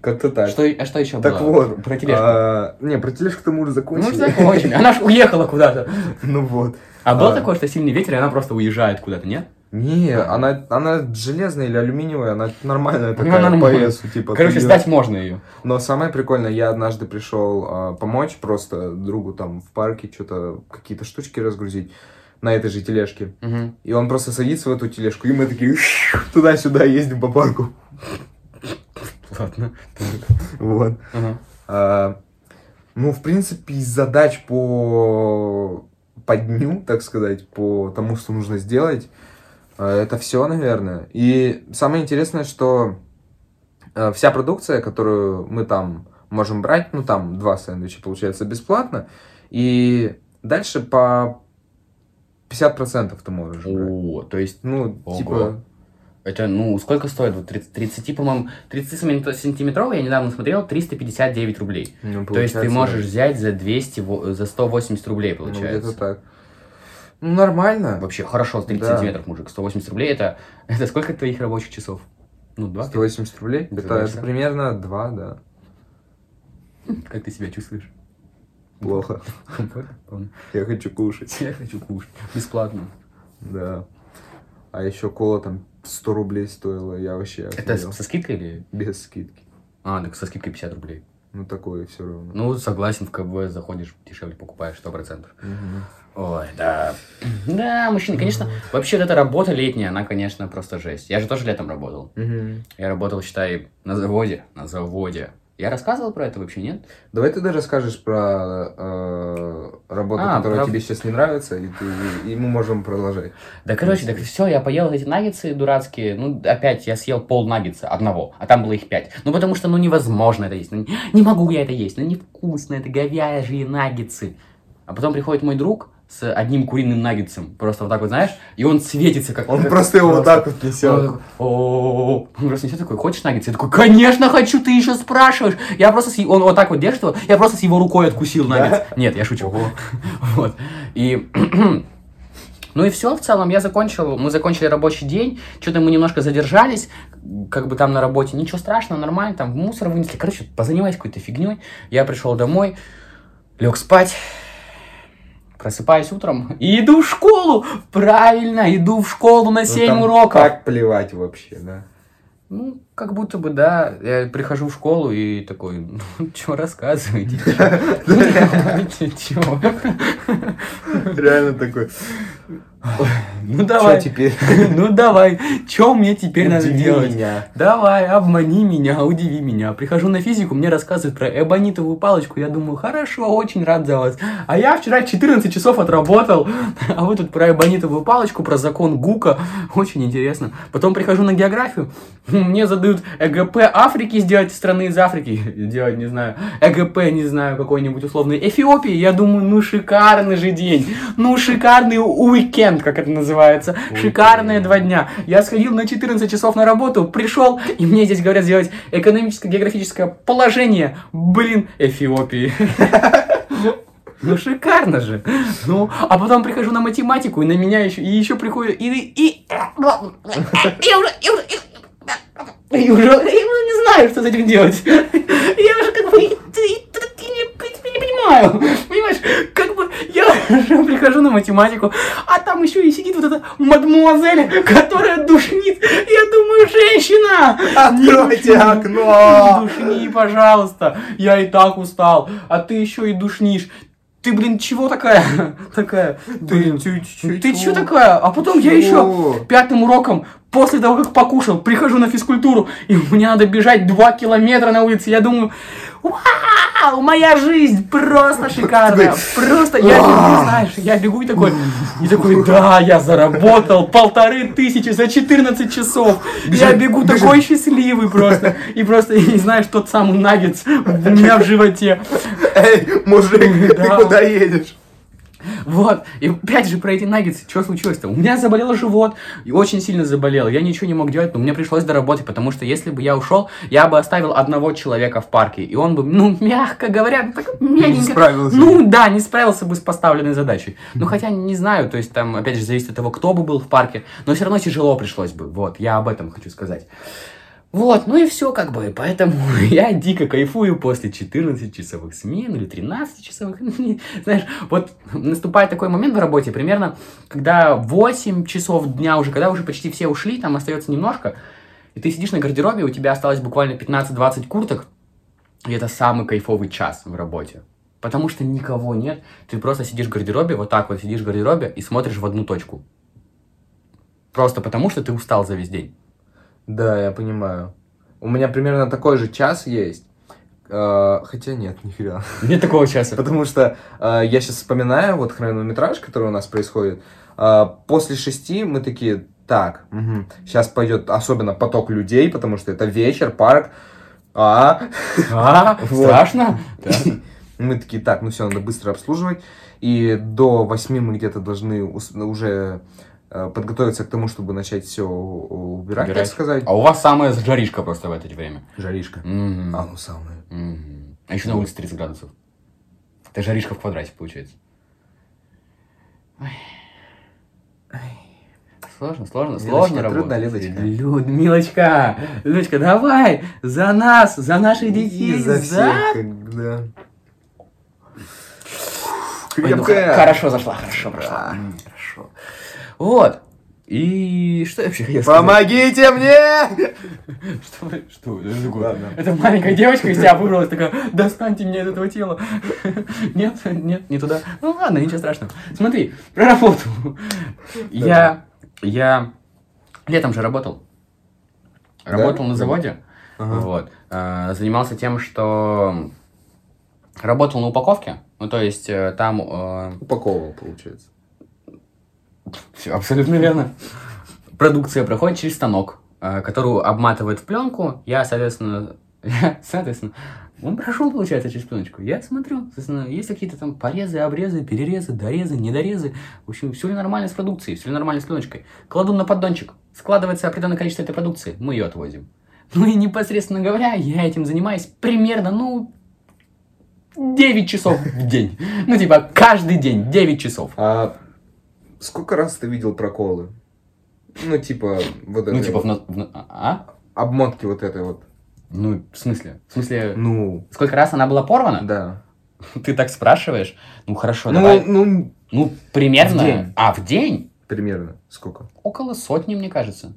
Как-то так. Что, а что еще Так было? вот. Про тележку. а, не, про тележку-то мы уже Ну, закончили. закончили. Она ж уехала куда-то. (laughs) Ну вот. А было А. такое, что сильный ветер, и она просто уезжает куда-то, нет? Не, она, она железная или алюминиевая, она нормальная такая по нормальная. весу, типа. Короче, её- сдать можно ее. Но самое прикольное, я однажды пришел а, помочь просто другу там в парке что-то какие-то штучки разгрузить на этой же тележке. И он просто садится в эту тележку, и мы такие туда-сюда ездим по парку. Ладно. Вот. А, ну, в принципе, из задач по, по дню, так сказать, по тому, что нужно сделать, а, это все, наверное. И самое интересное, что а, вся продукция, которую мы там можем брать, ну, там два сэндвича, получается, бесплатно, и дальше по 50% ты можешь брать. О, то есть, Ну, Ого. типа, это, ну, сколько стоит? Вот 30, 30 по-моему, 30 сантиметровый, я недавно смотрел, 359 рублей. ну, То есть ты можешь да. взять за 200, во- за 180 рублей, Ну, получается. где-то так. Ну, нормально. Вообще, хорошо, 30 Да. сантиметров, мужик. 180 рублей, это, (laughs) это сколько твоих рабочих часов? Ну, два? 180 рублей? Это, это примерно 2, да. Как ты себя чувствуешь? Плохо. Я хочу кушать. Я хочу кушать. Бесплатно. Да. А еще кола там 100 рублей стоила, я вообще Это со скидкой или? Без скидки. А, так со скидкой 50 рублей. Ну, такое все равно. Ну, согласен, в КБ заходишь, дешевле покупаешь, 100%. Мгм. Ой, да. Да, мужчины, конечно, вообще вот эта работа летняя, она, конечно, просто жесть. Я же тоже летом работал. Мгм. Я работал, считай, на заводе. На заводе. Я рассказывал про это вообще, нет? Давай ты даже расскажешь про э, работу, А, которая про- тебе сейчас не нравится, и, ты, и мы можем продолжать. Да, короче, так все, я поел эти наггетсы дурацкие. Ну, опять, я съел пол наггетса одного, а там было их пять. Ну, потому что, ну, невозможно это есть. Ну, не, не могу я это есть. Ну, невкусно, это говяжьи наггетсы. А потом приходит мой друг с одним куриным наггетсом. Просто вот так вот, знаешь, и он светится, как... Он как- (laughs) просто его вот так вот несет. Он просто несет такой, хочешь наггетс? Я такой, конечно хочу, ты еще спрашиваешь. Я просто, с... он вот так вот держит его, я просто с его рукой откусил наггетс. Нет, я шучу. (laughs) Вот. И (clears throat) ну и все, в целом, я закончил, мы закончили рабочий день, что-то мы немножко задержались, как бы там на работе, ничего страшного, нормально, там в мусор вынесли, короче, позанимались какой-то фигней, я пришел домой, лег спать, просыпаюсь утром (laughs) и иду в школу, правильно, иду в школу на Ну, 7 там уроков. Так плевать вообще, да. Ну, как будто бы, да, я прихожу в школу и такой, (laughs) ну, что рассказываете? Чего? (laughs) Реально такой. (laughs) Ну, давай. Что теперь? Ну давай, что мне теперь надо делать? меня. Давай, обмани меня, удиви меня. Прихожу на физику, мне рассказывают про эбонитовую палочку. Я думаю, хорошо, очень рад за вас. А я вчера 14 часов отработал, (laughs) а вы тут про эбонитовую палочку, про закон Гука. Очень интересно. Потом прихожу на географию, мне задают ЭГП Африки сделать, страны из Африки, (laughs) делать, не знаю, ЭГП, не знаю, какой-нибудь условный Эфиопии. Я думаю, ну шикарный же день, ну шикарный уикенд, как это называется. Шикарные два дня. Я сходил на 14 часов на работу, пришел, и мне здесь говорят сделать экономическое, географическое положение, блин, Эфиопии. Ну шикарно же. Ну, а потом прихожу на математику, и на меня еще, и еще приходит, и, и, я уже, я уже, я уже, я уже не знаю, что с этим делать. Я уже как бы, ты, ты, ты не, в принципе, не понимаю. Понимаешь, как бы я уже прихожу на математику, а там еще и сидит вот эта мадмуазель, которая душнит. Я думаю, женщина! Откройте окно! Душни, пожалуйста. Я и так устал, а ты еще и душнишь. Ты, блин, чего такая? (laughs) Такая. Ты, ты, ты чё такая? А потом я еще Чего? пятым уроком, после того, как покушал, прихожу на физкультуру, и мне надо бежать два километра на улице. Я думаю, вау, моя жизнь просто шикарная. Просто, я бегу, знаешь, я бегу и такой, и такой, да, я заработал полторы тысячи за 14 часов. Я бегу такой счастливый просто. И просто, и знаешь, тот самый наггетс у меня в животе. Эй, мужик, ты Да. куда едешь? Вот. И опять же про эти наггетсы. Что случилось-то? У меня заболел живот. И очень сильно заболел. Я ничего не мог делать, но мне пришлось доработать, потому что если бы я ушел, я бы оставил одного человека в парке. И он бы, ну, мягко говоря, так мягенько... Не справился. Ну, да, не справился бы с поставленной задачей. Ну, хотя не знаю, то есть там, опять же, зависит от того, кто бы был в парке. Но все равно тяжело пришлось бы. Вот, я об этом хочу сказать. Вот, ну и все как бы, поэтому (laughs) я дико кайфую после 14-часовых смен или 13-часовых, (laughs) знаешь, вот наступает такой момент в работе, примерно, когда 8 часов дня уже, когда уже почти все ушли, там остается немножко, и ты сидишь на гардеробе, у тебя осталось буквально 15-20 курток, и это самый кайфовый час в работе. Потому что никого нет, ты просто сидишь в гардеробе, вот так вот сидишь в гардеробе и смотришь в одну точку. Просто потому что ты устал за весь день. Да, я понимаю. У меня примерно такой же час есть. Э, Хотя нет, (laughs) нифига. Нет такого часа. Потому что э, я сейчас вспоминаю вот хронометраж, который у нас происходит. Э, после шести мы такие, так, сейчас пойдет особенно поток людей, потому что это вечер, парк. А, А, (laughs) страшно? (laughs) Мы такие, так, ну все, надо быстро обслуживать. И до восьми мы где-то должны уже подготовиться к тому, чтобы начать все убирать, так Убирать. сказать. А у вас самая жаришка просто в это время. Жаришка. Мгм. А, ну самое. Мгм. А еще на улице 30 градусов. Это жаришка в квадрате получается. Ой. Сложно, сложно, Милочка, сложно работать. трудно, Лидочка. Людмилочка, Людочка, давай, за нас, за наших детей, И за за- всех, как- да. Ой, ну, Крепкая. х- хорошо зашла, хорошо прошла. Да. Хорошо. Вот. И что я вообще хотел сказать? Помогите мне! (laughs) Что, вы- что это такое? Ладно. Это маленькая девочка из себя выбралась, такая, достаньте меня из этого тела. (laughs) Нет, нет, не туда. Ну ладно, ничего страшного. Смотри, про работу. Я, я летом же работал. Работал на заводе. Вот. Э, Занимался тем, что работал на упаковке. Ну, то есть э, там э, Упаковывал, получается. Все абсолютно верно. Продукция проходит через станок, э, которую обматывают в пленку. Я, соответственно, (laughs) соответственно, он прошел, получается, через пленочку. Я смотрю, соответственно, есть какие-то там порезы, обрезы, перерезы, дорезы, недорезы. В общем, все ли нормально с продукцией, все ли нормально с пленочкой. Кладу на поддончик. Складывается определенное количество этой продукции. Мы ее отвозим. Ну и непосредственно говоря, я этим занимаюсь примерно, ну, 9 часов в день. Ну, типа, каждый день 9 часов. А сколько раз ты видел проколы? Ну, типа, вот Ну, это типа, вот. в на- в на- а? обмотки вот этой вот. Ну, в смысле? В смысле, Ну, сколько раз она была порвана? да. (laughs) Ты так спрашиваешь? Ну, хорошо, Ну, давай. ну, Ну, примерно. в день. А, в день? примерно. Сколько? Около сотни, мне кажется.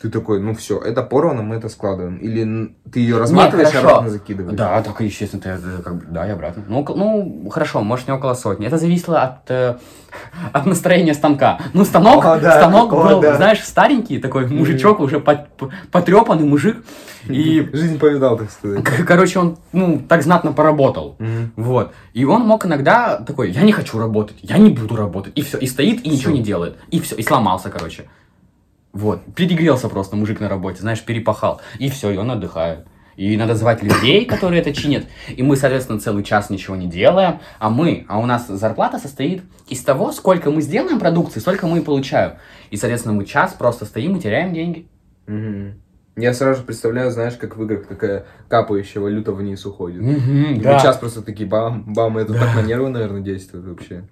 Ты такой, ну все, это порвано, мы это складываем. Или ты ее разматываешь и хорошо. обратно закидываешь? Да, так, естественно, ты, э, как бы, да, и обратно. Ну, ну, хорошо, может, не около сотни. Это зависело от, э, (laughs) от настроения станка. Ну, станок, О, да, станок о, был, да. знаешь, старенький такой мужичок, уже по- по- потрепанный мужик. И, Жизнь повидал, так сказать. короче, он, ну, так знатно поработал. Мгм. Вот. И он мог иногда такой, я не хочу работать, я не буду работать. И все. И стоит, и ничего Всё. не делает. И все. И сломался, короче. Вот. Перегрелся просто мужик на работе, знаешь, перепахал. И все, и он отдыхает. И надо звать людей, которые это чинят. И мы, соответственно, целый час ничего не делаем. А мы, а у нас зарплата состоит из того, сколько мы сделаем продукции, столько мы и получаем. И, соответственно, мы час просто стоим и теряем деньги. Мгм. Я сразу представляю, знаешь, как в играх такая капающая валюта вниз уходит. Мгм, И да. час просто такие бам, бам, это так на нервы, наверное, действует вообще.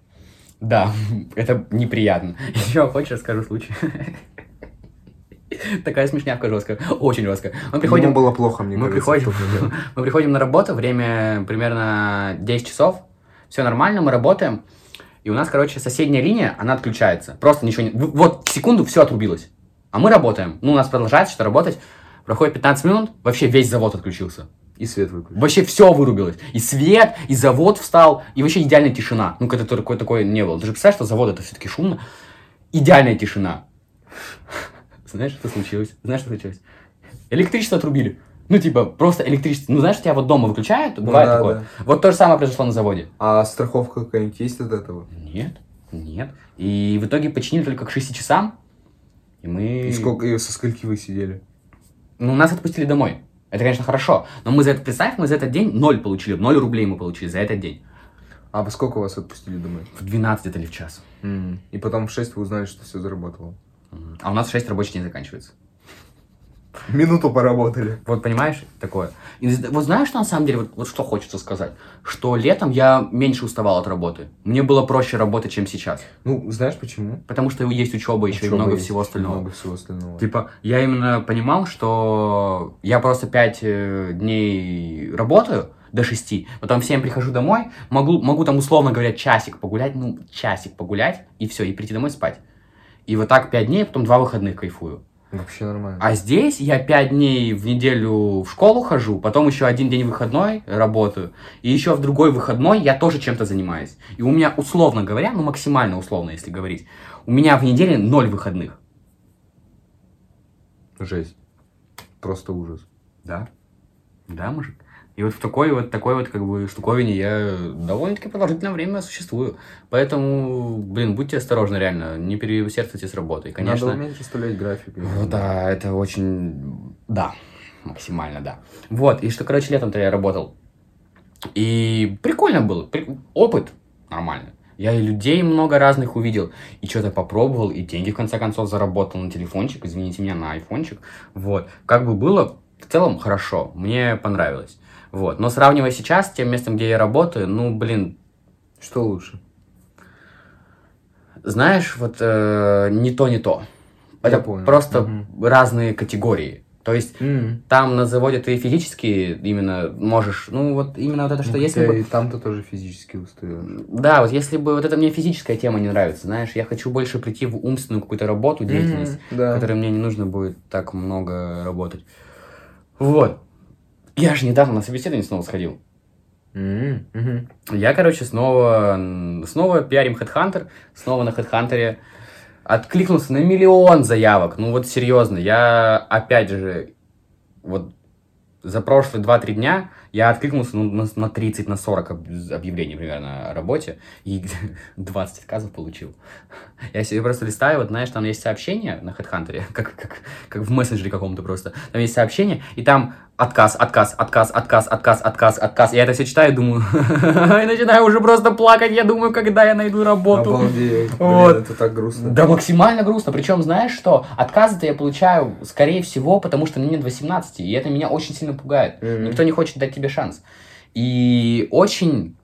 Да, (laughs) это неприятно. (laughs) Еще хочешь, расскажу случай. (laughs) Такая смешнявка жесткая, очень жесткая. Мы приходим, Ему было плохо, мне мы кажется, приходим, (laughs) мы приходим на работу, время примерно 10 часов, все нормально, мы работаем, и у нас, короче, соседняя линия, она отключается. Просто ничего не... Вот, секунду, все отрубилось. А мы работаем. Ну, у нас продолжается что работать. Проходит 15 минут, вообще весь завод отключился. И свет выключил. Вообще все вырубилось. И свет, и завод встал, и вообще идеальная тишина. Ну, когда такой, такой не было. Ты же представляешь, что завод это все-таки шумно. Идеальная тишина. Знаешь, что случилось? Знаешь, что случилось? Электричество отрубили. Ну, типа, просто электричество. Ну, знаешь, тебя вот дома выключают, бывает да, такое. да. Вот то же самое произошло на заводе. А страховка какая-нибудь есть от этого? Нет, нет. И в итоге починили только к 6 часам. И мы... И сколько, и со скольки вы сидели? Ну, нас отпустили домой. Это, конечно, хорошо. Но мы за это, представь, мы за этот день ноль получили. Ноль рублей мы получили за этот день. А во сколько вас отпустили домой? В 12 где-то или в час. М, И потом в 6 вы узнали, что все заработало. А у нас в 6 рабочий день заканчивается. Минуту поработали. Вот понимаешь, такое. И вот знаешь, что на самом деле, вот, вот что хочется сказать? Что летом я меньше уставал от работы. Мне было проще работать, чем сейчас. Ну, знаешь почему? Потому что есть учеба еще и Учёба много есть, всего остального. Много всего остального. Типа, я именно понимал, что я просто 5 дней работаю до 6, потом в 7 прихожу домой, могу, могу там, условно говоря, часик погулять, ну, часик погулять, и все, и прийти домой спать. И вот так 5 дней, потом 2 выходных кайфую. Вообще нормально. А здесь я 5 дней в неделю в школу хожу, потом еще один день выходной работаю, и еще в другой выходной я тоже чем-то занимаюсь. И у меня, условно говоря, ну максимально условно, если говорить, у меня в неделе 0 выходных. Жесть. Просто ужас. Да. Да, мужик. И вот в такой вот такой вот как бы штуковине я довольно-таки продолжительное время существую. Поэтому, блин, будьте осторожны, реально, не переусердствуйте с работой. Конечно. Надо уметь расставлять график. Ну Да, это очень... Да, максимально, да. Вот, и что, короче, летом-то я работал. И прикольно было. При- Опыт нормально. Я и людей много разных увидел, и что-то попробовал, и деньги, в конце концов, заработал на телефончик, извините меня, на айфончик. Вот. Как бы было в целом хорошо, мне понравилось. Вот. Но сравнивая сейчас с тем местом, где я работаю, ну, блин, Что лучше? знаешь, вот э, не то, не то. Я Это понял. просто Мгм. разные категории. То есть М. там на заводе ты физически именно можешь, ну вот именно вот это, что Ну, если бы... и там-то тоже физически устаешь. Да, вот если бы вот эта мне физическая тема не нравится, знаешь, я хочу больше прийти в умственную какую-то работу, деятельность, Мгм, Да. в которой мне не нужно будет так много работать. Вот. Я же недавно на собеседование снова сходил. Мгм. Я, короче, снова, снова пиарим HeadHunter, снова на HeadHunter. Откликнулся на миллион заявок. Ну вот серьезно, я опять же, вот за прошлые 2-3 дня я откликнулся ну, на, на 30, на 40 об- объявлений примерно о работе и (laughs) 20 отказов получил. Я себе просто листаю, вот знаешь, там есть сообщение на HeadHunter, (laughs) как, как, как в мессенджере каком-то просто. Там есть сообщение, и там отказ, отказ, отказ, отказ, отказ, отказ, отказ. Я это все читаю и думаю, (laughs) и начинаю уже просто плакать. Я думаю, когда я найду работу. Обалдеть. Вот. Блин, это так грустно. Да максимально грустно. Причем, знаешь что, отказы-то я получаю, скорее всего, потому что мне нет 18, и это меня очень сильно пугает. Мгм. Никто не хочет дать тебе шанс. И очень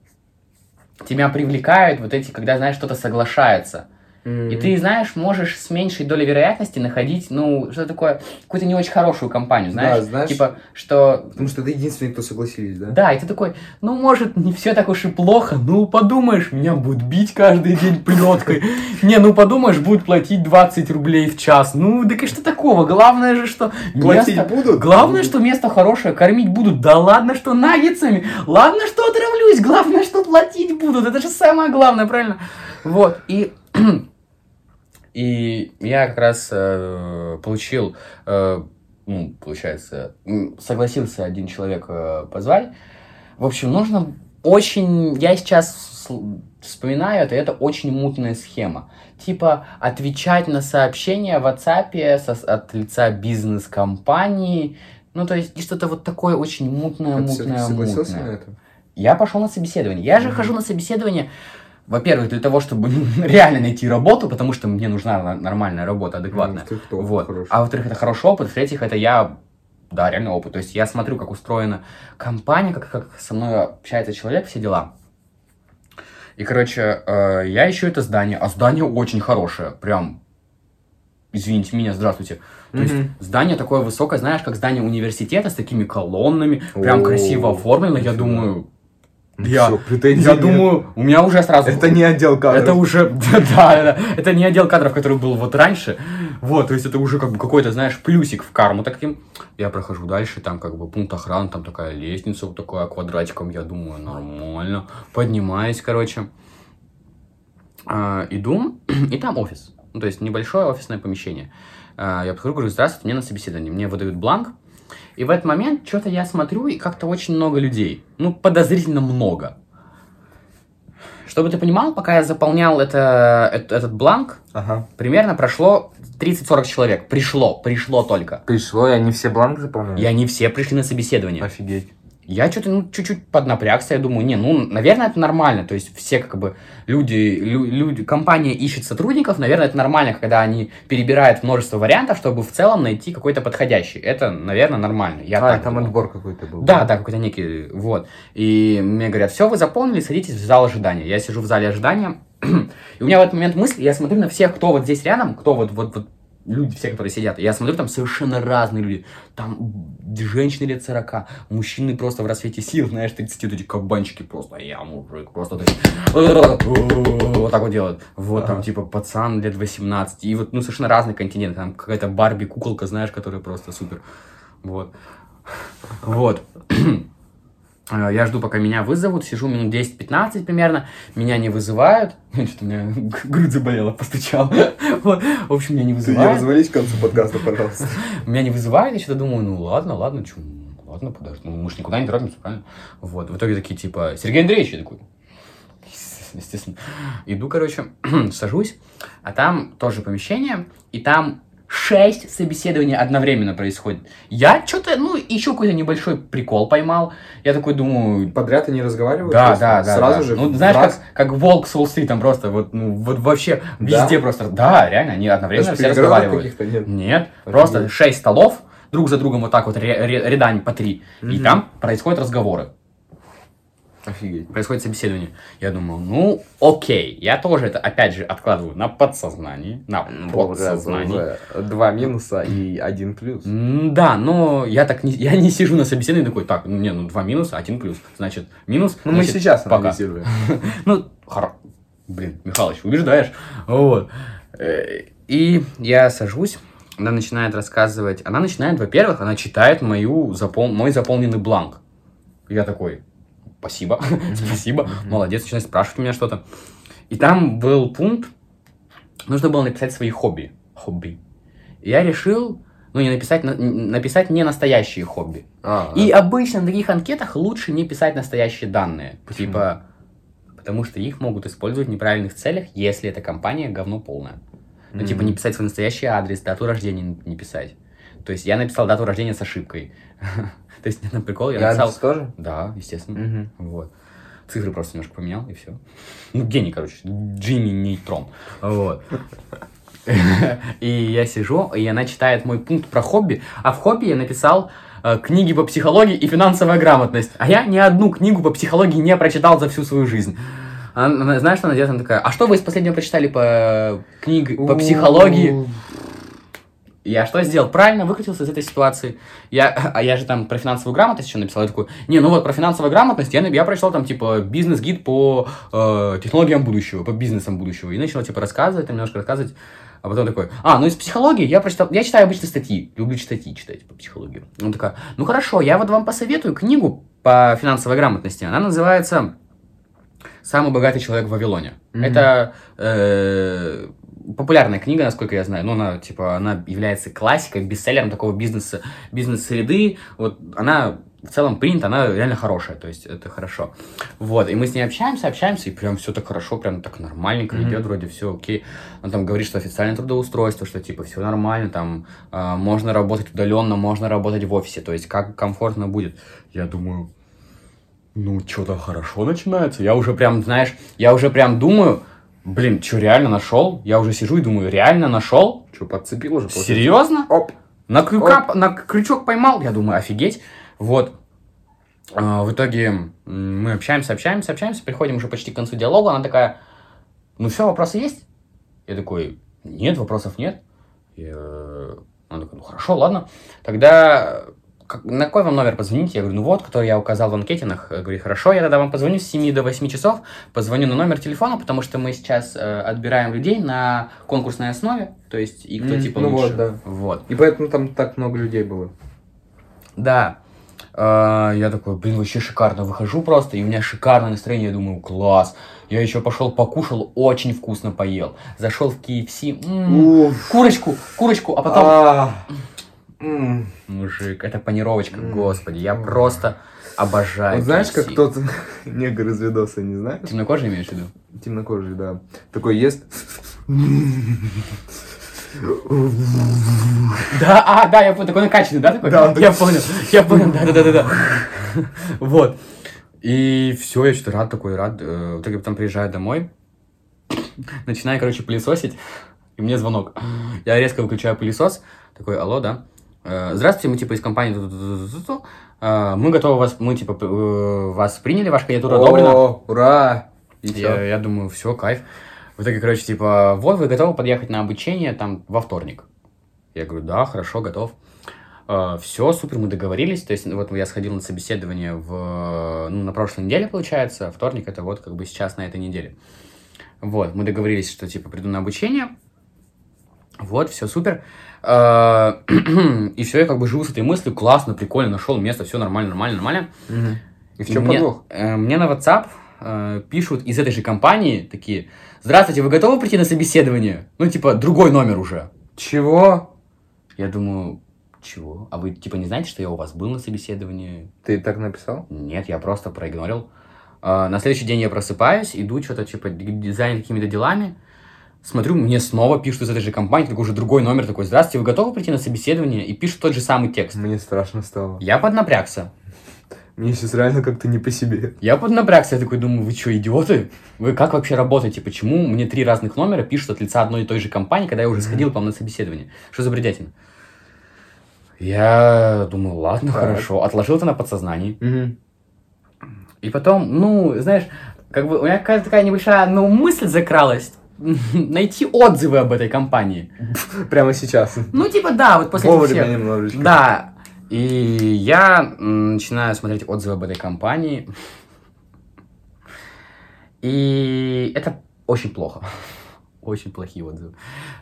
тебя привлекают вот эти, когда, знаешь, что-то соглашается. И ты, знаешь, можешь с меньшей долей вероятности находить, ну, что такое, какую-то не очень хорошую компанию, знаешь? Да, знаешь- Типа, что Потому что ты единственный, кто согласились, да? да, и ты такой, ну, может, не все так уж и плохо, ну, подумаешь, меня будут бить каждый день плеткой. Не, ну, подумаешь, будут платить 20 рублей в час. Ну, так и что такого? Главное же, что Платить будут? Главное, что место хорошее, кормить будут. Да ладно, что наггетсами. Ладно, что отравлюсь. Главное, что платить будут. Это же самое главное, правильно? Вот, и... И я как раз э, получил, э, ну, получается, согласился один человек э, позвать. В общем, нужно очень... Я сейчас вспоминаю это, это очень мутная схема. Типа отвечать на сообщения в WhatsApp со- от лица бизнес-компании. Ну, то есть, и что-то вот такое очень мутное, А ты мутное, мутное. на это? Я пошел на собеседование. Я же Мгм. хожу на собеседование, во-первых, для того, чтобы (laughs) реально найти работу, потому что мне нужна на- нормальная работа, адекватная. Ну, ты кто? Вот. Хороший. А во-вторых, это хороший опыт. В-третьих, это я, да, реально опыт. То есть я смотрю, как устроена компания, как, как со мной общается человек, все дела. И, короче, э, я ищу это здание, а здание очень хорошее, прям, извините меня, здравствуйте. То есть Мгм. здание такое высокое, знаешь, как здание университета с такими колоннами, прям красиво оформлено. Я думаю, Ну я- всё, претензий я нет. думаю, у меня уже сразу... Это не отдел кадров. Это уже, (laughs) да, да, да, это не отдел кадров, который был вот раньше, вот, то есть это уже как бы какой-то, знаешь, плюсик в карму таким. Я прохожу дальше, там как бы пункт охраны, там такая лестница вот такая квадратиком, я думаю, нормально, поднимаюсь, короче, А, иду, (clears throat) и там офис, ну, то есть небольшое офисное помещение. А, Я подхожу, говорю, здравствуйте, мне на собеседование, мне выдают бланк, и в этот момент что-то я смотрю, и как-то очень много людей, ну, подозрительно много. Чтобы ты понимал, пока я заполнял это, эт- этот бланк, Ага. примерно прошло 30-40 человек. Пришло, пришло только. Пришло, и они все бланк заполняют? И они все пришли на собеседование. Офигеть. Я что-то, ну, чуть-чуть поднапрягся, я думаю, не, ну, наверное, это нормально, то есть все, как бы, люди, лю- люди, компания ищет сотрудников, наверное, это нормально, когда они перебирают множество вариантов, чтобы в целом найти какой-то подходящий, это, наверное, нормально, я а, там думал. отбор какой-то был. Да, да, какой-то некий, вот. И мне говорят, все, вы заполнили, садитесь в зал ожидания. Я сижу в зале ожидания, (clears throat) и у меня в этот момент мысль, я смотрю на всех, кто вот здесь рядом, кто вот, вот, вот люди, все, которые сидят, я смотрю, там совершенно разные люди. Там женщины лет 40, мужчины просто в рассвете сил, знаешь, 30, вот эти кабанчики просто, я мужик, просто вот эти, вот так вот делают. Вот там, типа, пацан лет 18, и вот, ну, совершенно разный континент, там какая-то Барби, куколка, знаешь, которая просто супер. Вот. Вот. Э, Я жду, пока меня вызовут, сижу минут 10-15 примерно, меня не вызывают, (laughs) что-то у меня (laughs) грудь заболела, постучал. (laughs) В общем, меня не Ты не вызывают. развались к концу подкаста, пожалуйста. Меня не вызывают, я что-то думаю, ну ладно, ладно, чё, ладно, подожди, ну мы же никуда не торопимся, правильно? Вот, в итоге такие, типа, Сергей Андреевич, я такой, естественно. Иду, короче, (clears throat) сажусь, а там тоже помещение, и там шесть собеседований одновременно происходит. Я что-то, ну, еще какой-то небольшой прикол поймал. Я такой думаю, Подряд они разговаривают? да, да, да. Сразу да. же? Ну, знаешь, раз? как, как волк с Уолл-стрит, там просто вот, ну, вот вообще Да? везде просто. Да, реально, они одновременно Даже все разговаривают. нет? Нет, Офигеть. просто шесть столов, друг за другом вот так вот рядами по три. И Мгм. там происходят разговоры, Офигеть. происходит собеседование. Я думаю, ну, окей, я тоже это, опять же, откладываю на подсознание, на подсознание. Два минуса и один плюс. Да, но я так не, я не сижу на собеседовании такой, так, ну, не, ну, два минуса, один плюс. Значит, минус, Ну, мы сейчас пока. (laughs) Ну, хоро... Блин, Михалыч, убеждаешь. Вот. Э, И я сажусь, она начинает рассказывать. Она начинает, во-первых, она читает мою запол... мой заполненный бланк. Я такой, спасибо, (laughs) спасибо, молодец, начинает спрашивать у меня что-то. И там был пункт, нужно было написать свои хобби. Хобби. И я решил, ну, не написать, на- написать не настоящие хобби. А, И обычно на таких анкетах лучше не писать настоящие данные. Почему? Типа, потому что их могут использовать в неправильных целях, если эта компания говно полная. Ну, типа, не писать свой настоящий адрес, дату рождения не писать. То есть я написал дату рождения с ошибкой. (laughs) То есть, (laughs) на прикол, я И написал... тоже? Да, естественно. Мгм. Вот. Цифры просто немножко поменял, и все. Ну, гений, короче. Джимми Нейтрон. Вот. (laughs) И я сижу, и она читает мой пункт про хобби, а в хобби я написал э, книги по психологии и финансовая грамотность. А я ни одну книгу по психологии не прочитал за всю свою жизнь. Она- знаешь, что она делает? Она такая, а что вы из последнего прочитали по книге по психологии? Я что сделал? Правильно выкрутился из этой ситуации. Я, а я же там про финансовую грамотность еще написал. Я такой, не, ну вот про финансовую грамотность я, я прочитал там, типа, бизнес-гид по э, технологиям будущего, по бизнесам будущего. И начал, типа, рассказывать, там немножко рассказывать. А потом такой, а, ну из психологии я прочитал, я читаю обычно статьи, люблю статьи читать по психологии. Он такая, ну хорошо, я вот вам посоветую книгу по финансовой грамотности. Она называется «Самый богатый человек в Вавилоне». Мгм. Это э, популярная книга, насколько я знаю. Ну, она, типа, она является классикой, бестселлером такого бизнеса, бизнес-среды. Вот она в целом принята, она реально хорошая, то есть это хорошо. Вот, и мы с ней общаемся, общаемся, и прям все так хорошо, прям так нормальненько Мгм. идет, вроде все окей. Он там говорит, что официальное трудоустройство, что типа все нормально, там а, можно работать удаленно, можно работать в офисе, то есть как комфортно будет. Я думаю, ну, что-то хорошо начинается. Я уже прям, знаешь, я уже прям думаю, блин, что, реально нашел? Я уже сижу и думаю, реально нашел? Что, подцепил уже? получается? Серьезно? Оп. На, крюка, на крючок поймал? Я думаю, офигеть. Вот. А, в итоге мы общаемся, общаемся, общаемся, приходим уже почти к концу диалога. Она такая, ну все, вопросы есть? Я такой, нет, вопросов нет. Я... Она такая, ну хорошо, ладно. Тогда на какой вам номер позвонить? Я говорю, ну вот, который я указал в анкетинах. Говорит, хорошо, я тогда вам позвоню с 7 до 8 часов. Позвоню на номер телефона, потому что мы сейчас э, отбираем людей на конкурсной основе. То есть, и кто М, типа ну лучше. вот, да. Вот. И поэтому там так много людей было. Да. А, Я такой, блин, вообще шикарно. Выхожу просто, и у меня шикарное настроение. Я думаю, класс. Я еще пошел покушал, очень вкусно поел. Зашел в KFC, м, Уф. курочку, курочку, а потом... А, м. Мужик, это панировочка, М. господи. Я просто обожаю Вот знаешь, как тот (laughs) негр из видоса, не знаешь? Темнокожий имеешь в виду? Темнокожий, да. Такой ест. Да, а, да, я понял, такой накачанный, да, такой? Да, он я понял, я понял, да, да, да, да. Вот. И все, я что-то рад такой, рад. Э, В итоге потом приезжаю домой, начинаю, короче, пылесосить, и мне звонок. Я резко выключаю пылесос, такой, алло, да? «Э, Здравствуйте, мы типа из компании. Э, мы готовы вас, мы типа э, вас приняли, ваша кандидатура одобрена. Ура! И Я, я думаю, все, кайф. В итоге, короче, типа, вот вы готовы подъехать на обучение там во вторник. Я говорю, да, хорошо, готов. все, супер, мы договорились. То есть, вот я сходил на собеседование в, ну, на прошлой неделе, получается. Вторник это вот как бы сейчас на этой неделе. Вот, мы договорились, что типа приду на обучение. Вот, все супер. Э, (clears throat) И все, я как бы живу с этой мыслью, классно, прикольно, нашел место, все нормально, нормально, нормально. И в чем мне, подвох? э, мне на WhatsApp э, пишут из этой же компании такие, здравствуйте, вы готовы прийти на собеседование? Ну, типа, другой номер уже. Чего? Я думаю, чего? А вы, типа, не знаете, что я у вас был на собеседовании? Ты так написал? Нет, я просто проигнорил. На следующий день я просыпаюсь, иду что-то, типа, занят какими-то делами. Смотрю, мне снова пишут из этой же компании, такой уже другой номер, такой, здравствуйте, вы готовы прийти на собеседование? И пишут тот же самый текст. Мне страшно стало. Я поднапрягся. Мне сейчас реально как-то не по себе. Я поднапрягся, я такой думаю, вы что, идиоты? Вы как вообще работаете? Почему мне три разных номера пишут от лица одной и той же компании, когда я уже сходил к вам на собеседование? Что за бредятина? Я думаю, ладно, Так. хорошо. Отложил это на подсознании. Мгм. И потом, ну, знаешь, как бы у меня какая-то такая небольшая, ну, мысль закралась. (laughs) Найти отзывы об этой компании. (laughs) Прямо сейчас. Ну, типа, да, вот после Вовремя всех. немножечко. Да. И я начинаю смотреть отзывы об этой компании. И это очень плохо. (laughs) Очень плохие отзывы.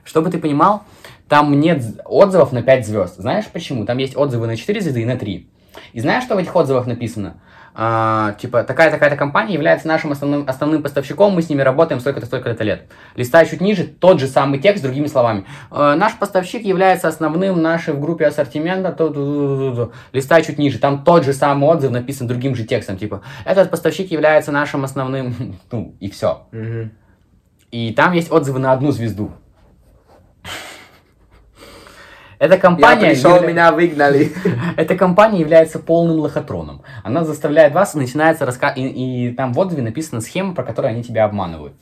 Чтобы ты понимал, там нет отзывов на 5 звезд. Знаешь почему? Там есть отзывы на 4 звезды и на 3. И знаешь, что в этих отзывах написано? А, типа, такая-такая-то компания является нашим основным, основным поставщиком, мы с ними работаем столько-то, столько-то лет. Листая чуть ниже, тот же самый текст, другими словами. Э, наш поставщик является основным нашей в группе ассортимента. ту-ту-ту-ту-ту. Листая чуть ниже, там тот же самый отзыв написан другим же текстом. Типа, этот поставщик является нашим основным... (laughs) Ну, и все. Мгм. И там есть отзывы на одну звезду. Эта Я компания... пришел, явля- меня выгнали. (laughs) эта компания является полным лохотроном. Она заставляет вас, начинается рассказ... И, и там в отзыве написана схема, про которую они тебя обманывают.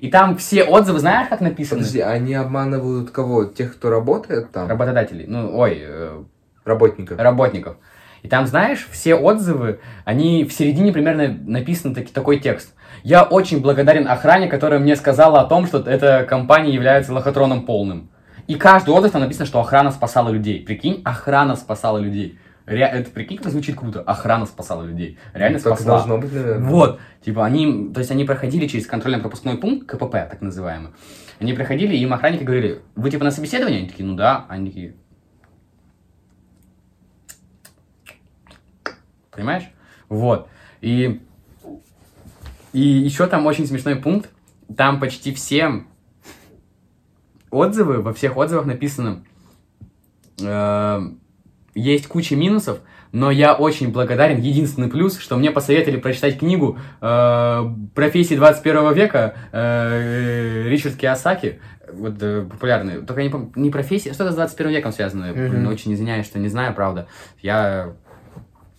И там все отзывы, знаешь, как написаны? Подожди, они обманывают кого? Тех, кто работает там? Работодателей. Ну, ой, э, Работников. работников. И там, знаешь, все отзывы, они в середине примерно написан таки, такой текст. Я очень благодарен охране, которая мне сказала о том, что эта компания является лохотроном полным. И каждый отзыв там написано, что охрана спасала людей. Прикинь, охрана спасала людей. Ре- Это прикинь, как звучит круто. Охрана спасала людей. Реально Так спасла. должно быть, наверное. Вот, типа они, то есть они проходили через контрольно-пропускной пункт, КПП, так называемый. Они проходили, и им охранники говорили, вы типа на собеседование? Они такие, ну да. Они такие, понимаешь? Вот. И, и еще там очень смешной пункт. Там почти все отзывы, во всех отзывах написано, э, есть куча минусов, но я очень благодарен. Единственный плюс, что мне посоветовали прочитать книгу э, «Профессии 21 века» э, Ричард Киосаки. Вот э, популярный. Только я не помню, не профессия, что-то с 21 веком связано. Блин, очень извиняюсь, что не знаю, правда. Я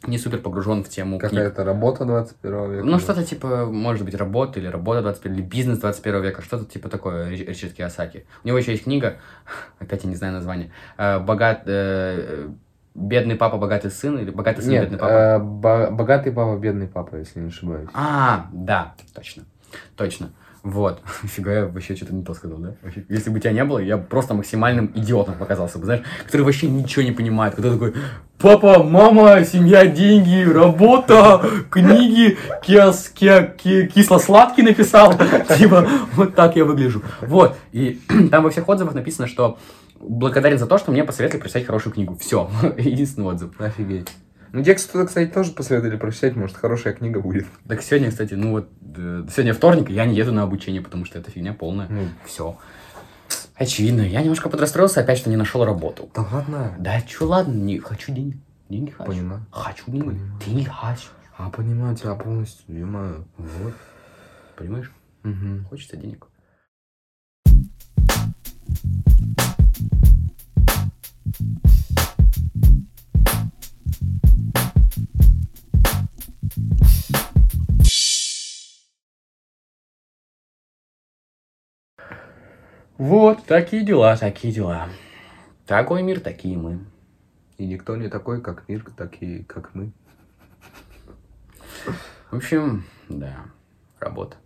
не супер погружен в тему. Какая-то работа 21 века. Ну, что-то типа, может быть, работа или работа 21 или бизнес 21 века, что-то типа такое, Рич- Ричард Киосаки. У него еще есть книга, (laughs) опять я не знаю название, э, богат, э, бедный папа, богатый сын, или богатый сын, Нет, бедный папа. э, бо- богатый папа, бедный папа, если не ошибаюсь. А, да, точно, точно. Вот. (laughs) Фига, я вообще что-то не то сказал, да? Вообще, Если бы тебя не было, я просто максимальным идиотом показался бы, знаешь, который вообще ничего не понимает, который такой, папа, мама, семья, деньги, работа, книги, кис, ки- ки- кисло-сладкий написал, (laughs) типа, вот так я выгляжу. Вот, и (clears throat) там во всех отзывах написано, что благодарен за то, что мне посоветовали прочитать хорошую книгу. Все, (laughs) единственный отзыв. Офигеть. Ну, тексту, кстати, тоже посоветовали прочитать, может, хорошая книга будет. Так сегодня, кстати, ну вот, э, сегодня вторник, я не еду на обучение, потому что это фигня полная. Ну, Все. Очевидно. Я немножко подрастроился, опять, что не нашел работу. да ладно. Да чё, ладно, не хочу денег. Деньги хочу. Понимаю. Хочу деньги. Понимаю. Деньги хочу. А, понимаю тебя полностью, ё Вот. Понимаешь? Угу. Хочется денег. Вот, такие дела, такие дела. Такой мир, такие мы. И никто не такой, как мир, такие, как мы. В общем, да, работа.